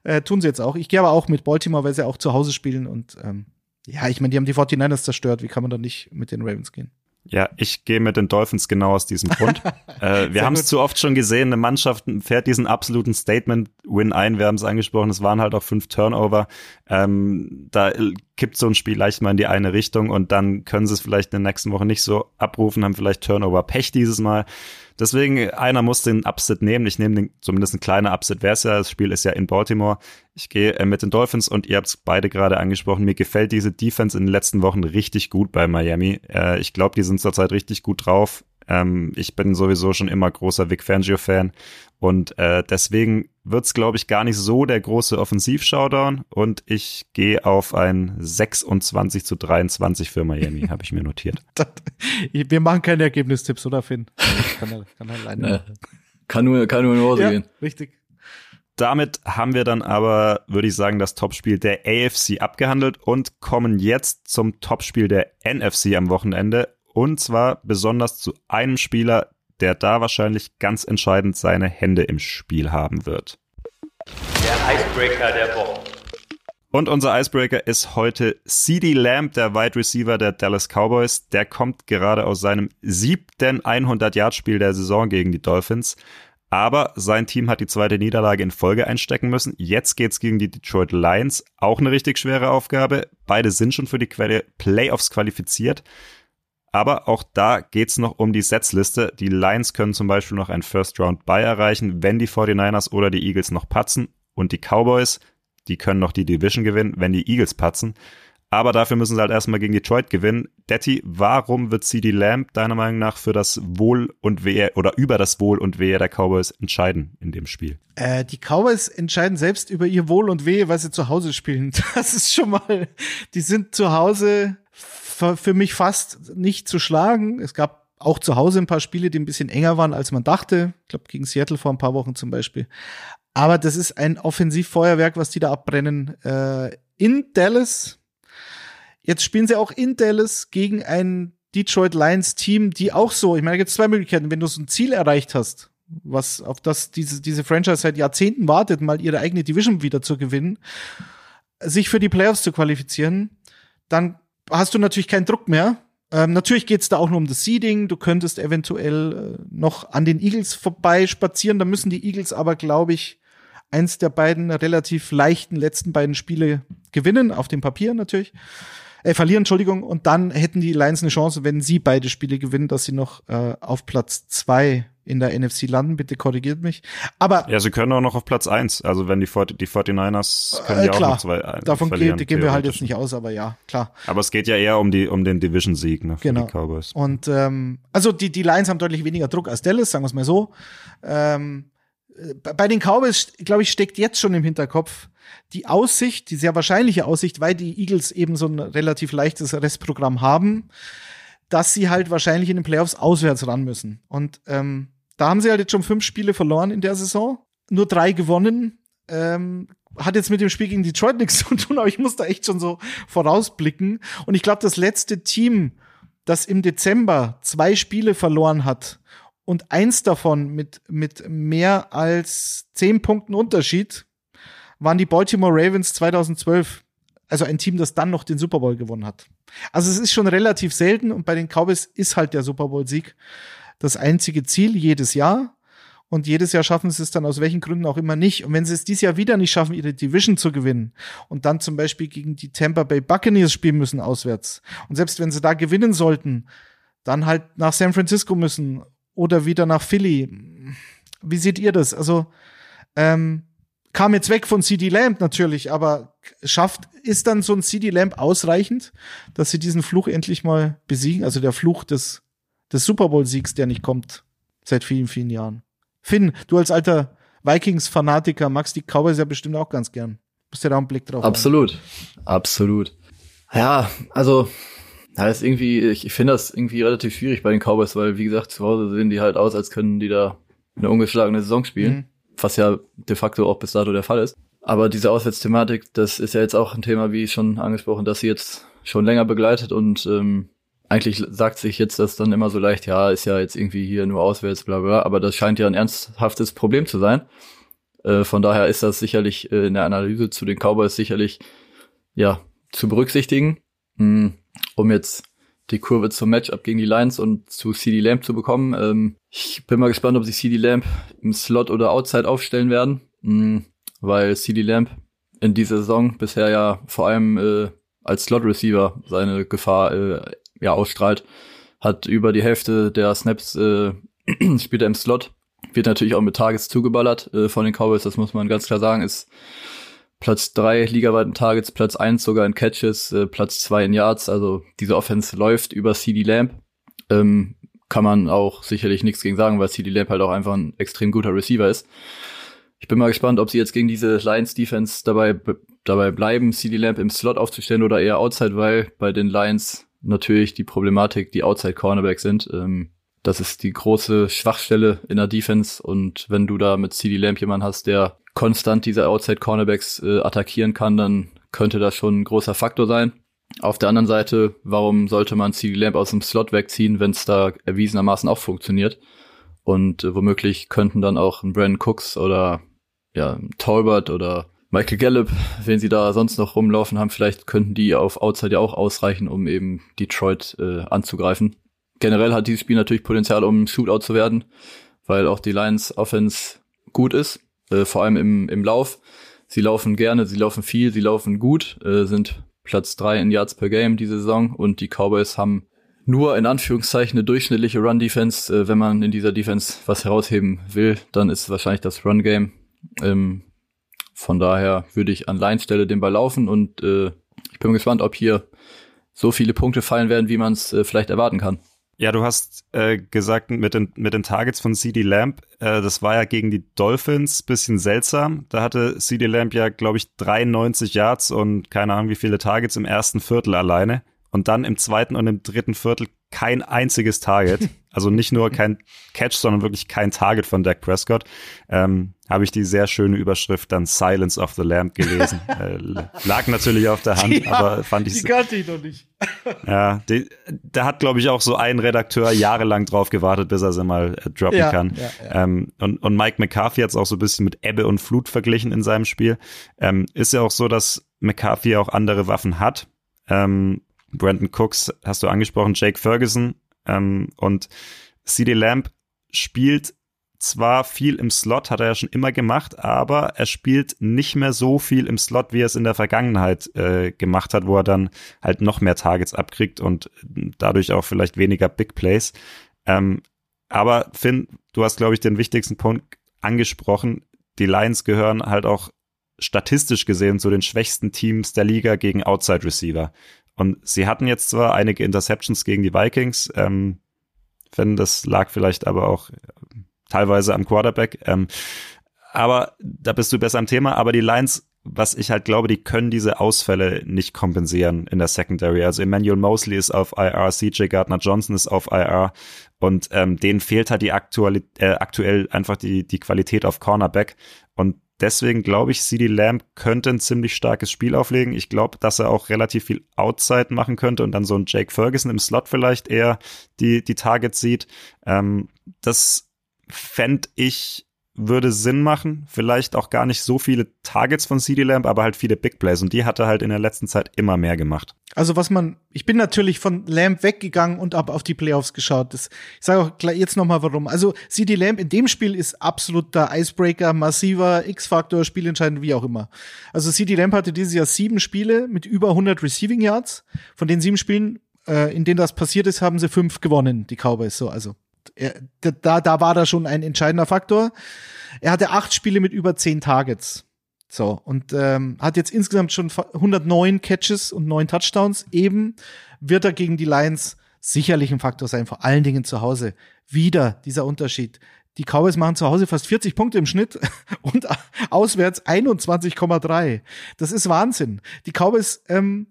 Äh, tun sie jetzt auch. Ich gehe aber auch mit Baltimore, weil sie auch zu Hause spielen und ähm, ja, ich meine, die haben die 49ers zerstört. Wie kann man da nicht mit den Ravens gehen? Ja, ich gehe mit den Dolphins genau aus diesem Grund. äh, wir haben es zu oft schon gesehen, eine Mannschaft fährt diesen absoluten Statement-Win ein. Wir haben es angesprochen, es waren halt auch fünf Turnover. Ähm, da kippt so ein Spiel leicht mal in die eine Richtung und dann können sie es vielleicht in der nächsten Woche nicht so abrufen, haben vielleicht Turnover-Pech dieses Mal. Deswegen, einer muss den Upset nehmen. Ich nehme den, zumindest ein kleiner Upset wäre es ja. Das Spiel ist ja in Baltimore. Ich gehe äh, mit den Dolphins und ihr habt es beide gerade angesprochen. Mir gefällt diese Defense in den letzten Wochen richtig gut bei Miami. Äh, ich glaube, die sind zurzeit richtig gut drauf. Ähm, ich bin sowieso schon immer großer Vic Fangio-Fan und äh, deswegen wird's glaube ich, gar nicht so der große Offensiv-Showdown und ich gehe auf ein 26 zu 23 für Miami, habe ich mir notiert. Wir machen keine Ergebnistipps, oder Finn? Kann, kann, alleine. kann nur, kann nur in Hose ja, gehen. Richtig. Damit haben wir dann aber, würde ich sagen, das Topspiel der AFC abgehandelt und kommen jetzt zum Topspiel der NFC am Wochenende und zwar besonders zu einem Spieler, der da wahrscheinlich ganz entscheidend seine Hände im Spiel haben wird. Der Icebreaker der Woche. Und unser Icebreaker ist heute CD Lamb, der Wide Receiver der Dallas Cowboys. Der kommt gerade aus seinem siebten 100-Yard-Spiel der Saison gegen die Dolphins. Aber sein Team hat die zweite Niederlage in Folge einstecken müssen. Jetzt geht's gegen die Detroit Lions. Auch eine richtig schwere Aufgabe. Beide sind schon für die Playoffs qualifiziert. Aber auch da geht's noch um die Setzliste. Die Lions können zum Beispiel noch ein First-Round-Buy erreichen, wenn die 49ers oder die Eagles noch patzen. Und die Cowboys, die können noch die Division gewinnen, wenn die Eagles patzen. Aber dafür müssen sie halt erstmal gegen Detroit gewinnen. Detti, warum wird CD Lamb deiner Meinung nach für das Wohl und Wehe oder über das Wohl und Wehe der Cowboys entscheiden in dem Spiel? Äh, die Cowboys entscheiden selbst über ihr Wohl und Wehe, weil sie zu Hause spielen. Das ist schon mal, die sind zu Hause für mich fast nicht zu schlagen. Es gab auch zu Hause ein paar Spiele, die ein bisschen enger waren, als man dachte. Ich glaube, gegen Seattle vor ein paar Wochen zum Beispiel. Aber das ist ein Offensivfeuerwerk, was die da abbrennen. Äh, in Dallas. Jetzt spielen sie auch in Dallas gegen ein Detroit Lions Team, die auch so, ich meine, da gibt zwei Möglichkeiten. Wenn du so ein Ziel erreicht hast, was auf das diese, diese Franchise seit Jahrzehnten wartet, mal ihre eigene Division wieder zu gewinnen, sich für die Playoffs zu qualifizieren, dann hast du natürlich keinen Druck mehr. Ähm, natürlich geht's da auch nur um das Seeding. Du könntest eventuell äh, noch an den Eagles vorbei spazieren. Da müssen die Eagles aber, glaube ich, eins der beiden relativ leichten letzten beiden Spiele gewinnen, auf dem Papier natürlich. Äh, verlieren, Entschuldigung. Und dann hätten die Lions eine Chance, wenn sie beide Spiele gewinnen, dass sie noch äh, auf Platz zwei in der NFC landen. Bitte korrigiert mich. Aber ja, sie können auch noch auf Platz eins. Also wenn die, 40, die 49ers können äh, ja auch noch zwei äh, Davon verlieren, gehen wir halt jetzt nicht aus, aber ja, klar. Aber es geht ja eher um die um den Division-Sieg ne, für genau. die Cowboys. Und ähm, also die, die Lions haben deutlich weniger Druck als Dallas, sagen wir es mal so. Ähm, bei den Cowboys, glaube ich, steckt jetzt schon im Hinterkopf die Aussicht, die sehr wahrscheinliche Aussicht, weil die Eagles eben so ein relativ leichtes Restprogramm haben, dass sie halt wahrscheinlich in den Playoffs auswärts ran müssen. Und ähm, da haben sie halt jetzt schon fünf Spiele verloren in der Saison, nur drei gewonnen. Ähm, hat jetzt mit dem Spiel gegen Detroit nichts zu tun, aber ich muss da echt schon so vorausblicken. Und ich glaube, das letzte Team, das im Dezember zwei Spiele verloren hat und eins davon mit, mit mehr als zehn Punkten Unterschied, waren die Baltimore Ravens 2012. Also ein Team, das dann noch den Super Bowl gewonnen hat. Also es ist schon relativ selten und bei den Cowboys ist halt der Super Bowl-Sieg das einzige Ziel jedes Jahr. Und jedes Jahr schaffen sie es dann aus welchen Gründen auch immer nicht. Und wenn sie es dieses Jahr wieder nicht schaffen, ihre Division zu gewinnen und dann zum Beispiel gegen die Tampa Bay Buccaneers spielen müssen auswärts und selbst wenn sie da gewinnen sollten, dann halt nach San Francisco müssen oder wieder nach Philly. Wie seht ihr das? Also ähm, kam jetzt weg von CD Lamb natürlich, aber schafft ist dann so ein CD Lamb ausreichend, dass sie diesen Fluch endlich mal besiegen? Also der Fluch des des Super Bowl-Siegs, der nicht kommt. Seit vielen, vielen Jahren. Finn, du als alter Vikings-Fanatiker magst die Cowboys ja bestimmt auch ganz gern. Musst ja da einen Blick drauf Absolut. Haben. Absolut. Ja, also, ja, ist irgendwie, ich, ich finde das irgendwie relativ schwierig bei den Cowboys, weil, wie gesagt, zu Hause sehen die halt aus, als können die da eine ungeschlagene Saison spielen. Mhm. Was ja de facto auch bis dato der Fall ist. Aber diese Auswärtsthematik, das ist ja jetzt auch ein Thema, wie schon angesprochen, dass sie jetzt schon länger begleitet und ähm, eigentlich sagt sich jetzt das dann immer so leicht, ja, ist ja jetzt irgendwie hier nur auswärts, bla bla, aber das scheint ja ein ernsthaftes Problem zu sein. Äh, von daher ist das sicherlich äh, in der Analyse zu den Cowboys sicherlich ja zu berücksichtigen, mh, um jetzt die Kurve zum Matchup gegen die Lions und zu CD Lamb zu bekommen. Ähm, ich bin mal gespannt, ob sie CD Lamb im Slot oder Outside aufstellen werden, mh, weil CD Lamb in dieser Saison bisher ja vor allem äh, als Slot Receiver seine Gefahr äh, ja ausstrahlt, hat über die Hälfte der Snaps äh, spielt er im Slot, wird natürlich auch mit Targets zugeballert äh, von den Cowboys, das muss man ganz klar sagen, ist Platz drei ligaweiten Targets, Platz eins sogar in Catches, äh, Platz zwei in Yards, also diese Offense läuft über CD Lamp. Ähm, kann man auch sicherlich nichts gegen sagen, weil CD Lamp halt auch einfach ein extrem guter Receiver ist. Ich bin mal gespannt, ob sie jetzt gegen diese Lions Defense dabei, dabei bleiben, CD Lamp im Slot aufzustellen oder eher outside, weil bei den Lions natürlich die Problematik, die Outside Cornerbacks sind. Ähm, das ist die große Schwachstelle in der Defense und wenn du da mit CD Lamp jemanden hast, der konstant diese Outside Cornerbacks äh, attackieren kann, dann könnte das schon ein großer Faktor sein. Auf der anderen Seite, warum sollte man CD Lamp aus dem Slot wegziehen, wenn es da erwiesenermaßen auch funktioniert? Und äh, womöglich könnten dann auch ein Brandon Cooks oder ja, Tolbert oder Michael Gallup, wenn sie da sonst noch rumlaufen haben, vielleicht könnten die auf Outside ja auch ausreichen, um eben Detroit äh, anzugreifen. Generell hat dieses Spiel natürlich Potenzial, um Shootout zu werden, weil auch die Lions Offense gut ist, äh, vor allem im, im Lauf. Sie laufen gerne, sie laufen viel, sie laufen gut, äh, sind Platz drei in Yards per Game diese Saison und die Cowboys haben nur in Anführungszeichen eine durchschnittliche Run-Defense. Äh, wenn man in dieser Defense was herausheben will, dann ist es wahrscheinlich das Run-Game. Ähm, von daher würde ich an Leinstelle den Ball laufen und äh, ich bin gespannt, ob hier so viele Punkte fallen werden, wie man es äh, vielleicht erwarten kann. Ja, du hast äh, gesagt, mit den, mit den Targets von CD Lamp, äh, das war ja gegen die Dolphins bisschen seltsam. Da hatte CD Lamp ja, glaube ich, 93 Yards und keine Ahnung, wie viele Targets im ersten Viertel alleine. Und dann im zweiten und im dritten Viertel kein einziges Target. Also nicht nur kein Catch, sondern wirklich kein Target von Dak Prescott. Ähm, Habe ich die sehr schöne Überschrift dann Silence of the Lamp gelesen. äh, lag natürlich auf der Hand, ja, aber fand ich. Die kannte ich noch nicht. ja, die, da hat, glaube ich, auch so ein Redakteur jahrelang drauf gewartet, bis er sie mal äh, droppen ja, kann. Ja. Ähm, und, und Mike McCarthy hat es auch so ein bisschen mit Ebbe und Flut verglichen in seinem Spiel. Ähm, ist ja auch so, dass McCarthy auch andere Waffen hat. Ähm, Brandon Cooks hast du angesprochen, Jake Ferguson ähm, und CD Lamb spielt zwar viel im Slot, hat er ja schon immer gemacht, aber er spielt nicht mehr so viel im Slot, wie er es in der Vergangenheit äh, gemacht hat, wo er dann halt noch mehr Targets abkriegt und dadurch auch vielleicht weniger Big Plays. Ähm, aber Finn, du hast, glaube ich, den wichtigsten Punkt angesprochen. Die Lions gehören halt auch statistisch gesehen zu den schwächsten Teams der Liga gegen Outside Receiver. Und sie hatten jetzt zwar einige Interceptions gegen die Vikings, ähm, wenn das lag vielleicht aber auch äh, teilweise am Quarterback. Ähm, aber da bist du besser am Thema. Aber die Lions, was ich halt glaube, die können diese Ausfälle nicht kompensieren in der Secondary. Also Emmanuel Mosley ist auf IR, CJ Gardner Johnson ist auf IR und ähm, denen fehlt halt die aktuell, äh, aktuell einfach die, die Qualität auf Cornerback. Und Deswegen glaube ich, CD Lamb könnte ein ziemlich starkes Spiel auflegen. Ich glaube, dass er auch relativ viel Outside machen könnte und dann so ein Jake Ferguson im Slot vielleicht eher die, die Targets sieht. Ähm, das fände ich würde Sinn machen. Vielleicht auch gar nicht so viele Targets von CD Lamb, aber halt viele Big Plays. Und die hat er halt in der letzten Zeit immer mehr gemacht. Also was man, ich bin natürlich von Lamb weggegangen und ab auf die Playoffs geschaut. Das, ich sage auch jetzt nochmal warum. Also CD Lamb in dem Spiel ist absoluter Icebreaker, massiver X-Faktor, spielentscheidend, wie auch immer. Also CD Lamb hatte dieses Jahr sieben Spiele mit über 100 Receiving Yards. Von den sieben Spielen, äh, in denen das passiert ist, haben sie fünf gewonnen, die Cowboys. So, also er, da, da war da schon ein entscheidender Faktor. Er hatte acht Spiele mit über zehn Targets. So, und ähm, hat jetzt insgesamt schon 109 Catches und neun Touchdowns. Eben wird er gegen die Lions sicherlich ein Faktor sein, vor allen Dingen zu Hause. Wieder dieser Unterschied. Die Cowboys machen zu Hause fast 40 Punkte im Schnitt und auswärts 21,3. Das ist Wahnsinn. Die Cowboys ähm,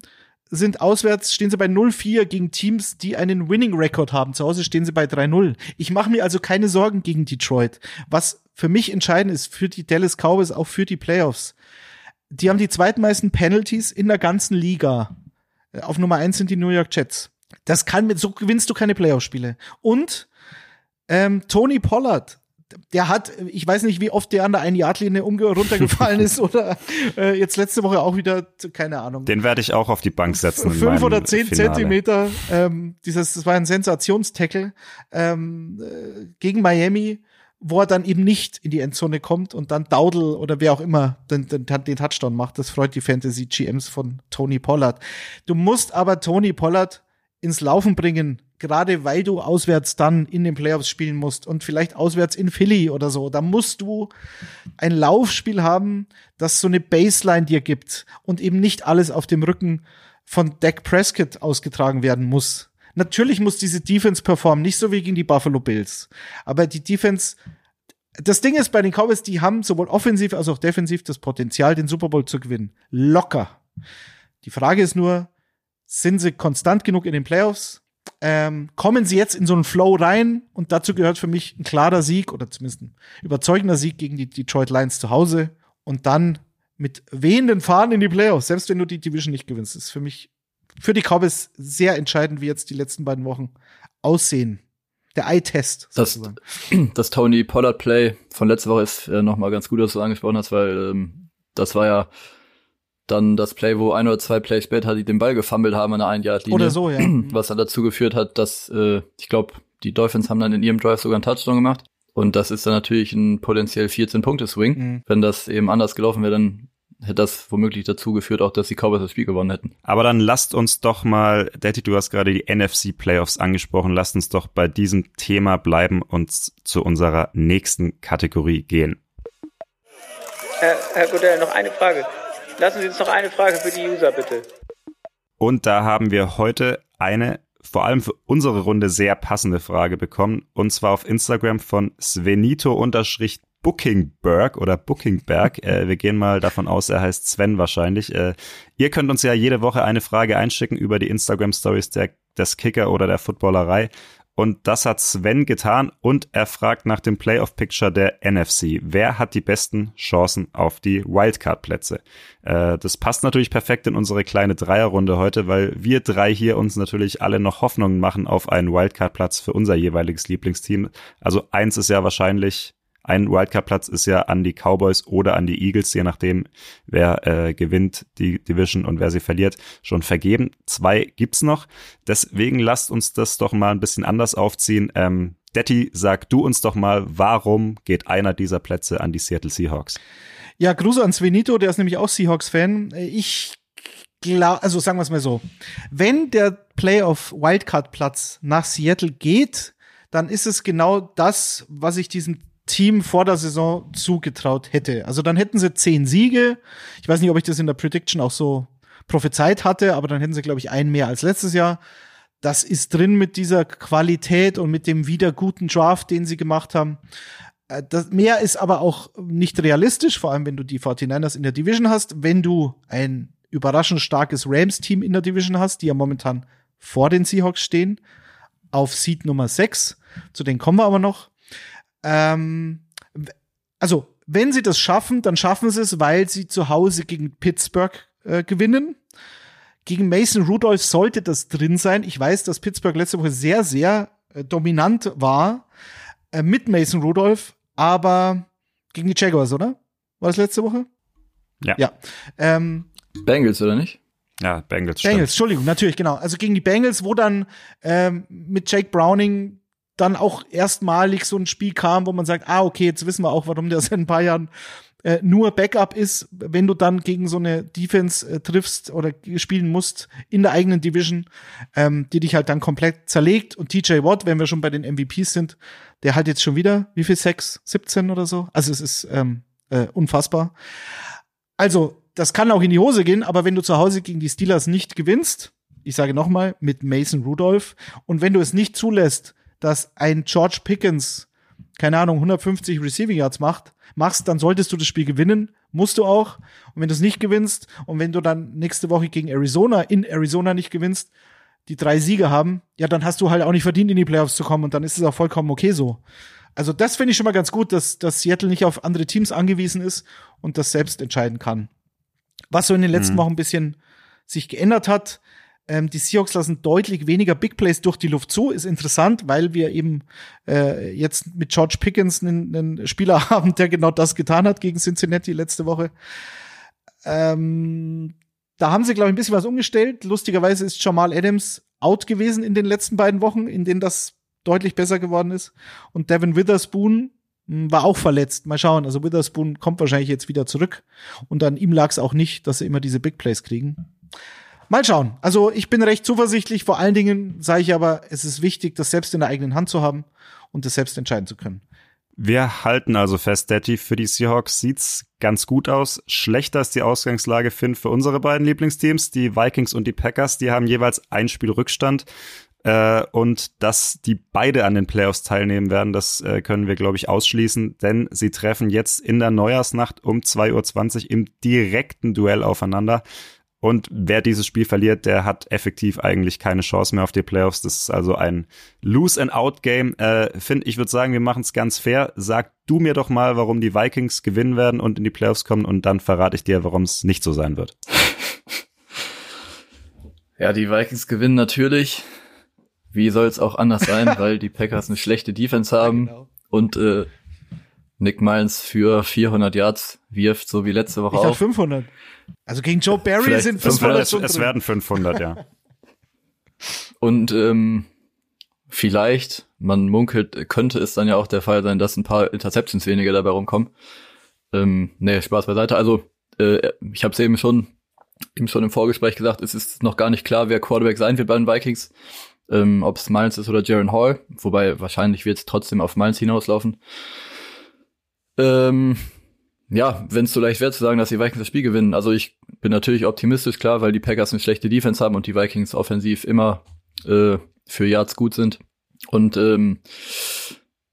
sind auswärts, stehen sie bei 0-4 gegen Teams, die einen Winning-Record haben. Zu Hause stehen sie bei 3-0. Ich mache mir also keine Sorgen gegen Detroit. Was für mich entscheidend ist, für die Dallas Cowboys, auch für die Playoffs. Die haben die zweitmeisten Penalties in der ganzen Liga. Auf Nummer eins sind die New York Jets. Das kann mit, so gewinnst du keine Playoff-Spiele. Und ähm, Tony Pollard der hat, ich weiß nicht, wie oft der an der einen Yardlinie runtergefallen ist oder äh, jetzt letzte Woche auch wieder, keine Ahnung. Den werde ich auch auf die Bank setzen. Fünf oder zehn Finale. Zentimeter. Ähm, dieses, das war ein Sensationstackle ähm, äh, gegen Miami, wo er dann eben nicht in die Endzone kommt und dann Daudel oder wer auch immer den, den, den Touchdown macht. Das freut die Fantasy GMs von Tony Pollard. Du musst aber Tony Pollard ins Laufen bringen, gerade weil du auswärts dann in den Playoffs spielen musst und vielleicht auswärts in Philly oder so. Da musst du ein Laufspiel haben, das so eine Baseline dir gibt und eben nicht alles auf dem Rücken von Dak Prescott ausgetragen werden muss. Natürlich muss diese Defense performen, nicht so wie gegen die Buffalo Bills. Aber die Defense, das Ding ist bei den Cowboys, die haben sowohl offensiv als auch defensiv das Potenzial, den Super Bowl zu gewinnen. Locker. Die Frage ist nur, sind sie konstant genug in den Playoffs? ähm, kommen sie jetzt in so einen Flow rein und dazu gehört für mich ein klarer Sieg oder zumindest ein überzeugender Sieg gegen die Detroit Lions zu Hause und dann mit wehenden Fahnen in die Playoffs, selbst wenn du die Division nicht gewinnst. Das ist für mich, für die Cowboys sehr entscheidend, wie jetzt die letzten beiden Wochen aussehen. Der Eye-Test. Das, das Tony Pollard Play von letzter Woche ist äh, nochmal ganz gut, dass du angesprochen hast, weil ähm, das war ja dann das Play, wo ein oder zwei Plays später die den Ball gefummelt haben an der einen Yard Linie. Oder so, ja. Was dann dazu geführt hat, dass, äh, ich glaube, die Dolphins haben dann in ihrem Drive sogar einen Touchdown gemacht. Und das ist dann natürlich ein potenziell 14-Punkte-Swing. Mhm. Wenn das eben anders gelaufen wäre, dann hätte das womöglich dazu geführt, auch dass die Cowboys das Spiel gewonnen hätten. Aber dann lasst uns doch mal, Daddy, du hast gerade die NFC Playoffs angesprochen, lasst uns doch bei diesem Thema bleiben und zu unserer nächsten Kategorie gehen. Herr, Herr Godell, noch eine Frage. Lassen Sie uns noch eine Frage für die User, bitte. Und da haben wir heute eine vor allem für unsere Runde sehr passende Frage bekommen. Und zwar auf Instagram von Svenito-Bookingberg oder Bookingberg. Äh, wir gehen mal davon aus, er heißt Sven wahrscheinlich. Äh, ihr könnt uns ja jede Woche eine Frage einschicken über die Instagram Stories der, des Kicker oder der Footballerei. Und das hat Sven getan und er fragt nach dem Playoff Picture der NFC. Wer hat die besten Chancen auf die Wildcard-Plätze? Äh, das passt natürlich perfekt in unsere kleine Dreierrunde heute, weil wir drei hier uns natürlich alle noch Hoffnungen machen auf einen Wildcard-Platz für unser jeweiliges Lieblingsteam. Also eins ist ja wahrscheinlich ein Wildcard-Platz ist ja an die Cowboys oder an die Eagles, je nachdem, wer äh, gewinnt die Division und wer sie verliert, schon vergeben. Zwei gibt's noch. Deswegen lasst uns das doch mal ein bisschen anders aufziehen. Ähm, Detti, sag du uns doch mal, warum geht einer dieser Plätze an die Seattle Seahawks? Ja, Grüße an Svenito, der ist nämlich auch Seahawks-Fan. Ich glaube, also sagen wir es mal so. Wenn der Playoff Wildcard-Platz nach Seattle geht, dann ist es genau das, was ich diesem Team vor der Saison zugetraut hätte. Also dann hätten sie zehn Siege. Ich weiß nicht, ob ich das in der Prediction auch so prophezeit hatte, aber dann hätten sie, glaube ich, einen mehr als letztes Jahr. Das ist drin mit dieser Qualität und mit dem wieder guten Draft, den sie gemacht haben. Äh, das, mehr ist aber auch nicht realistisch, vor allem wenn du die 49ers in der Division hast. Wenn du ein überraschend starkes Rams-Team in der Division hast, die ja momentan vor den Seahawks stehen, auf Seed Nummer 6. Zu denen kommen wir aber noch. Ähm, also, wenn sie das schaffen, dann schaffen sie es, weil sie zu Hause gegen Pittsburgh äh, gewinnen. Gegen Mason Rudolph sollte das drin sein. Ich weiß, dass Pittsburgh letzte Woche sehr, sehr äh, dominant war äh, mit Mason Rudolph, aber gegen die Jaguars, oder? War das letzte Woche? Ja. Ja. Ähm, Bengals, oder nicht? Ja, Bengals. Bengals, stimmt. Entschuldigung, natürlich, genau. Also gegen die Bengals, wo dann ähm, mit Jake Browning dann auch erstmalig so ein Spiel kam, wo man sagt, ah, okay, jetzt wissen wir auch, warum der seit ein paar Jahren äh, nur Backup ist, wenn du dann gegen so eine Defense äh, triffst oder spielen musst in der eigenen Division, ähm, die dich halt dann komplett zerlegt. Und TJ Watt, wenn wir schon bei den MVPs sind, der halt jetzt schon wieder, wie viel Sex? 17 oder so? Also es ist ähm, äh, unfassbar. Also, das kann auch in die Hose gehen, aber wenn du zu Hause gegen die Steelers nicht gewinnst, ich sage nochmal, mit Mason Rudolph, und wenn du es nicht zulässt, dass ein George Pickens, keine Ahnung, 150 Receiving Yards macht, machst, dann solltest du das Spiel gewinnen. Musst du auch. Und wenn du es nicht gewinnst und wenn du dann nächste Woche gegen Arizona in Arizona nicht gewinnst, die drei Siege haben, ja, dann hast du halt auch nicht verdient, in die Playoffs zu kommen und dann ist es auch vollkommen okay so. Also das finde ich schon mal ganz gut, dass, dass Seattle nicht auf andere Teams angewiesen ist und das selbst entscheiden kann. Was so in den letzten Mhm. Wochen ein bisschen sich geändert hat, ähm, die Seahawks lassen deutlich weniger Big Plays durch die Luft zu. Ist interessant, weil wir eben äh, jetzt mit George Pickens einen, einen Spieler haben, der genau das getan hat gegen Cincinnati letzte Woche. Ähm, da haben sie, glaube ich, ein bisschen was umgestellt. Lustigerweise ist Jamal Adams out gewesen in den letzten beiden Wochen, in denen das deutlich besser geworden ist. Und Devin Witherspoon mh, war auch verletzt. Mal schauen. Also Witherspoon kommt wahrscheinlich jetzt wieder zurück. Und an ihm lag es auch nicht, dass sie immer diese Big Plays kriegen. Mal schauen. Also ich bin recht zuversichtlich. Vor allen Dingen sage ich aber, es ist wichtig, das selbst in der eigenen Hand zu haben und das selbst entscheiden zu können. Wir halten also fest, Daddy, für die Seahawks sieht's ganz gut aus. Schlechter ist die Ausgangslage, Finn, für unsere beiden Lieblingsteams, die Vikings und die Packers. Die haben jeweils ein Spiel Rückstand. Äh, und dass die beide an den Playoffs teilnehmen werden, das äh, können wir, glaube ich, ausschließen, denn sie treffen jetzt in der Neujahrsnacht um 2.20 Uhr im direkten Duell aufeinander. Und wer dieses Spiel verliert, der hat effektiv eigentlich keine Chance mehr auf die Playoffs. Das ist also ein Lose-and-Out-Game. Äh, Finn, ich würde sagen, wir machen es ganz fair. Sag du mir doch mal, warum die Vikings gewinnen werden und in die Playoffs kommen und dann verrate ich dir, warum es nicht so sein wird. Ja, die Vikings gewinnen natürlich. Wie soll es auch anders sein, weil die Packers eine schlechte Defense haben Genau. und äh, Nick Miles für 400 Yards wirft, so wie letzte Woche Ich auch. 500. Also gegen Joe Barry Vielleicht sind 500 500 Es, schon es drin. werden 500, ja. Und ähm, vielleicht, man munkelt, könnte es dann ja auch der Fall sein, dass ein paar Interceptions weniger dabei rumkommen. Ähm, nee, Spaß beiseite. Also, äh, ich habe es eben schon, eben schon im Vorgespräch gesagt, es ist noch gar nicht klar, wer Quarterback sein wird bei den Vikings. Ähm, Ob es Miles ist oder Jaron Hall. Wobei wahrscheinlich wird es trotzdem auf Miles hinauslaufen. Ähm, ja, wenn es so leicht wäre zu sagen, dass die Vikings das Spiel gewinnen. Also ich bin natürlich optimistisch, klar, weil die Packers eine schlechte Defense haben und die Vikings offensiv immer äh, für Yards gut sind. Und ähm,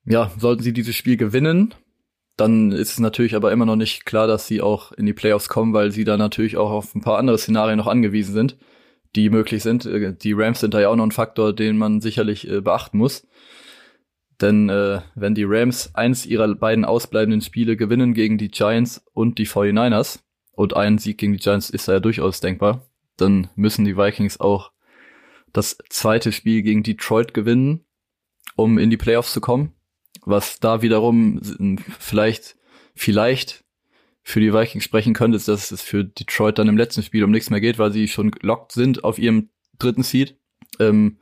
ja, sollten sie dieses Spiel gewinnen, dann ist es natürlich aber immer noch nicht klar, dass sie auch in die Playoffs kommen, weil sie da natürlich auch auf ein paar andere Szenarien noch angewiesen sind, die möglich sind. Äh, die Rams sind da ja auch noch ein Faktor, den man sicherlich äh, beachten muss. Denn äh, wenn die Rams eins ihrer beiden ausbleibenden Spiele gewinnen gegen die Giants und die 49ers, und ein Sieg gegen die Giants ist da ja durchaus denkbar, dann müssen die Vikings auch das zweite Spiel gegen Detroit gewinnen, um in die Playoffs zu kommen. Was da wiederum vielleicht, vielleicht für die Vikings sprechen könnte, ist, dass es für Detroit dann im letzten Spiel um nichts mehr geht, weil sie schon gelockt sind auf ihrem dritten Seed. Ähm,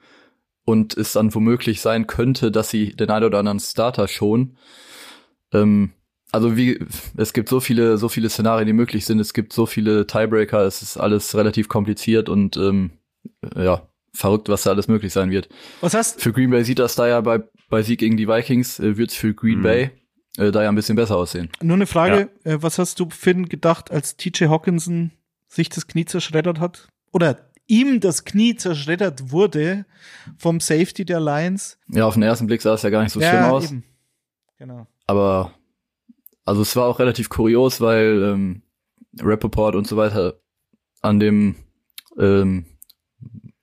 und es dann womöglich sein könnte, dass sie den einen oder anderen Starter schon. Ähm, also wie, es gibt so viele, so viele Szenarien, die möglich sind. Es gibt so viele Tiebreaker. Es ist alles relativ kompliziert und ähm, ja, verrückt, was da alles möglich sein wird. Was hast Für Green Bay sieht das da ja bei, bei Sieg gegen die Vikings, äh, wird es für Green mhm. Bay äh, da ja ein bisschen besser aussehen. Nur eine Frage, ja. äh, was hast du, Finn, gedacht, als TJ Hawkinson sich das Knie zerschreddert hat? Oder ihm das Knie zerschreddert wurde vom Safety der Lions? Ja, auf den ersten Blick sah es ja gar nicht so ja, schlimm aus. Eben. Genau. Aber also es war auch relativ kurios, weil ähm, Rappaport und so weiter an dem ähm,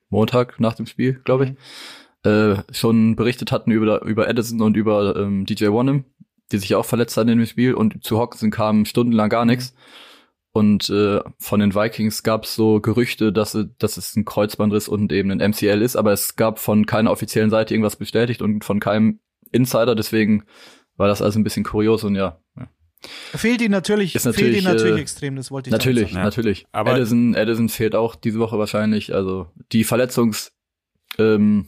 Montag nach dem Spiel, glaube ich, mhm. äh, schon berichtet hatten über, über Edison und über ähm, DJ Wanham, die sich auch verletzt hatten in dem Spiel und zu Hawkinson kam stundenlang gar nichts. Mhm. Und äh, von den Vikings gab es so Gerüchte, dass, dass es ein Kreuzbandriss und eben ein MCL ist, aber es gab von keiner offiziellen Seite irgendwas bestätigt und von keinem Insider, deswegen war das also ein bisschen kurios und ja. ja. Fehlt ihn natürlich, ist natürlich, fehlt ihn natürlich äh, extrem, das wollte ich Natürlich, sagen. natürlich. Aber Edison, Edison fehlt auch diese Woche wahrscheinlich. Also die Verletzungs, ähm,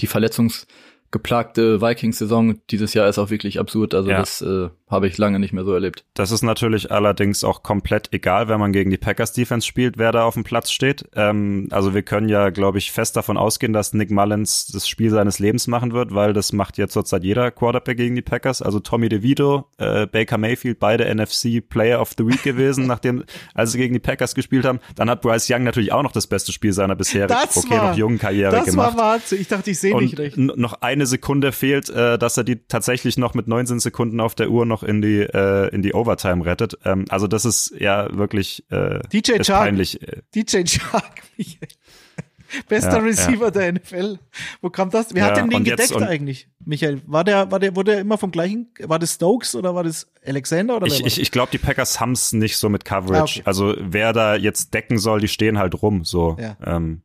die Verletzungs geplagte Vikings-Saison dieses Jahr ist auch wirklich absurd. Also ja. das äh, habe ich lange nicht mehr so erlebt. Das ist natürlich allerdings auch komplett egal, wenn man gegen die Packers-Defense spielt, wer da auf dem Platz steht. Ähm, also wir können ja, glaube ich, fest davon ausgehen, dass Nick Mullins das Spiel seines Lebens machen wird, weil das macht jetzt zurzeit jeder Quarterback gegen die Packers. Also Tommy DeVito, äh, Baker Mayfield, beide NFC Player of the Week gewesen, nachdem, als sie gegen die Packers gespielt haben. Dann hat Bryce Young natürlich auch noch das beste Spiel seiner bisherigen, okay, war, noch jungen Karriere das gemacht. Das war Wahnsinn. Ich dachte, ich sehe nicht recht. Noch eine eine Sekunde fehlt, äh, dass er die tatsächlich noch mit 19 Sekunden auf der Uhr noch in die äh, in die Overtime rettet. Ähm, also das ist ja wirklich äh, DJ Chark, peinlich. DJ Chark, Bester ja, Receiver ja. der NFL. Wo kam das? Wer ja, hat denn den gedeckt eigentlich? Michael, war der, war der, wurde der immer vom gleichen, war das Stokes oder war das Alexander oder Ich, ich, ich glaube, die Packers haben es nicht so mit Coverage. Ah, okay. Also wer da jetzt decken soll, die stehen halt rum. So. Ähm,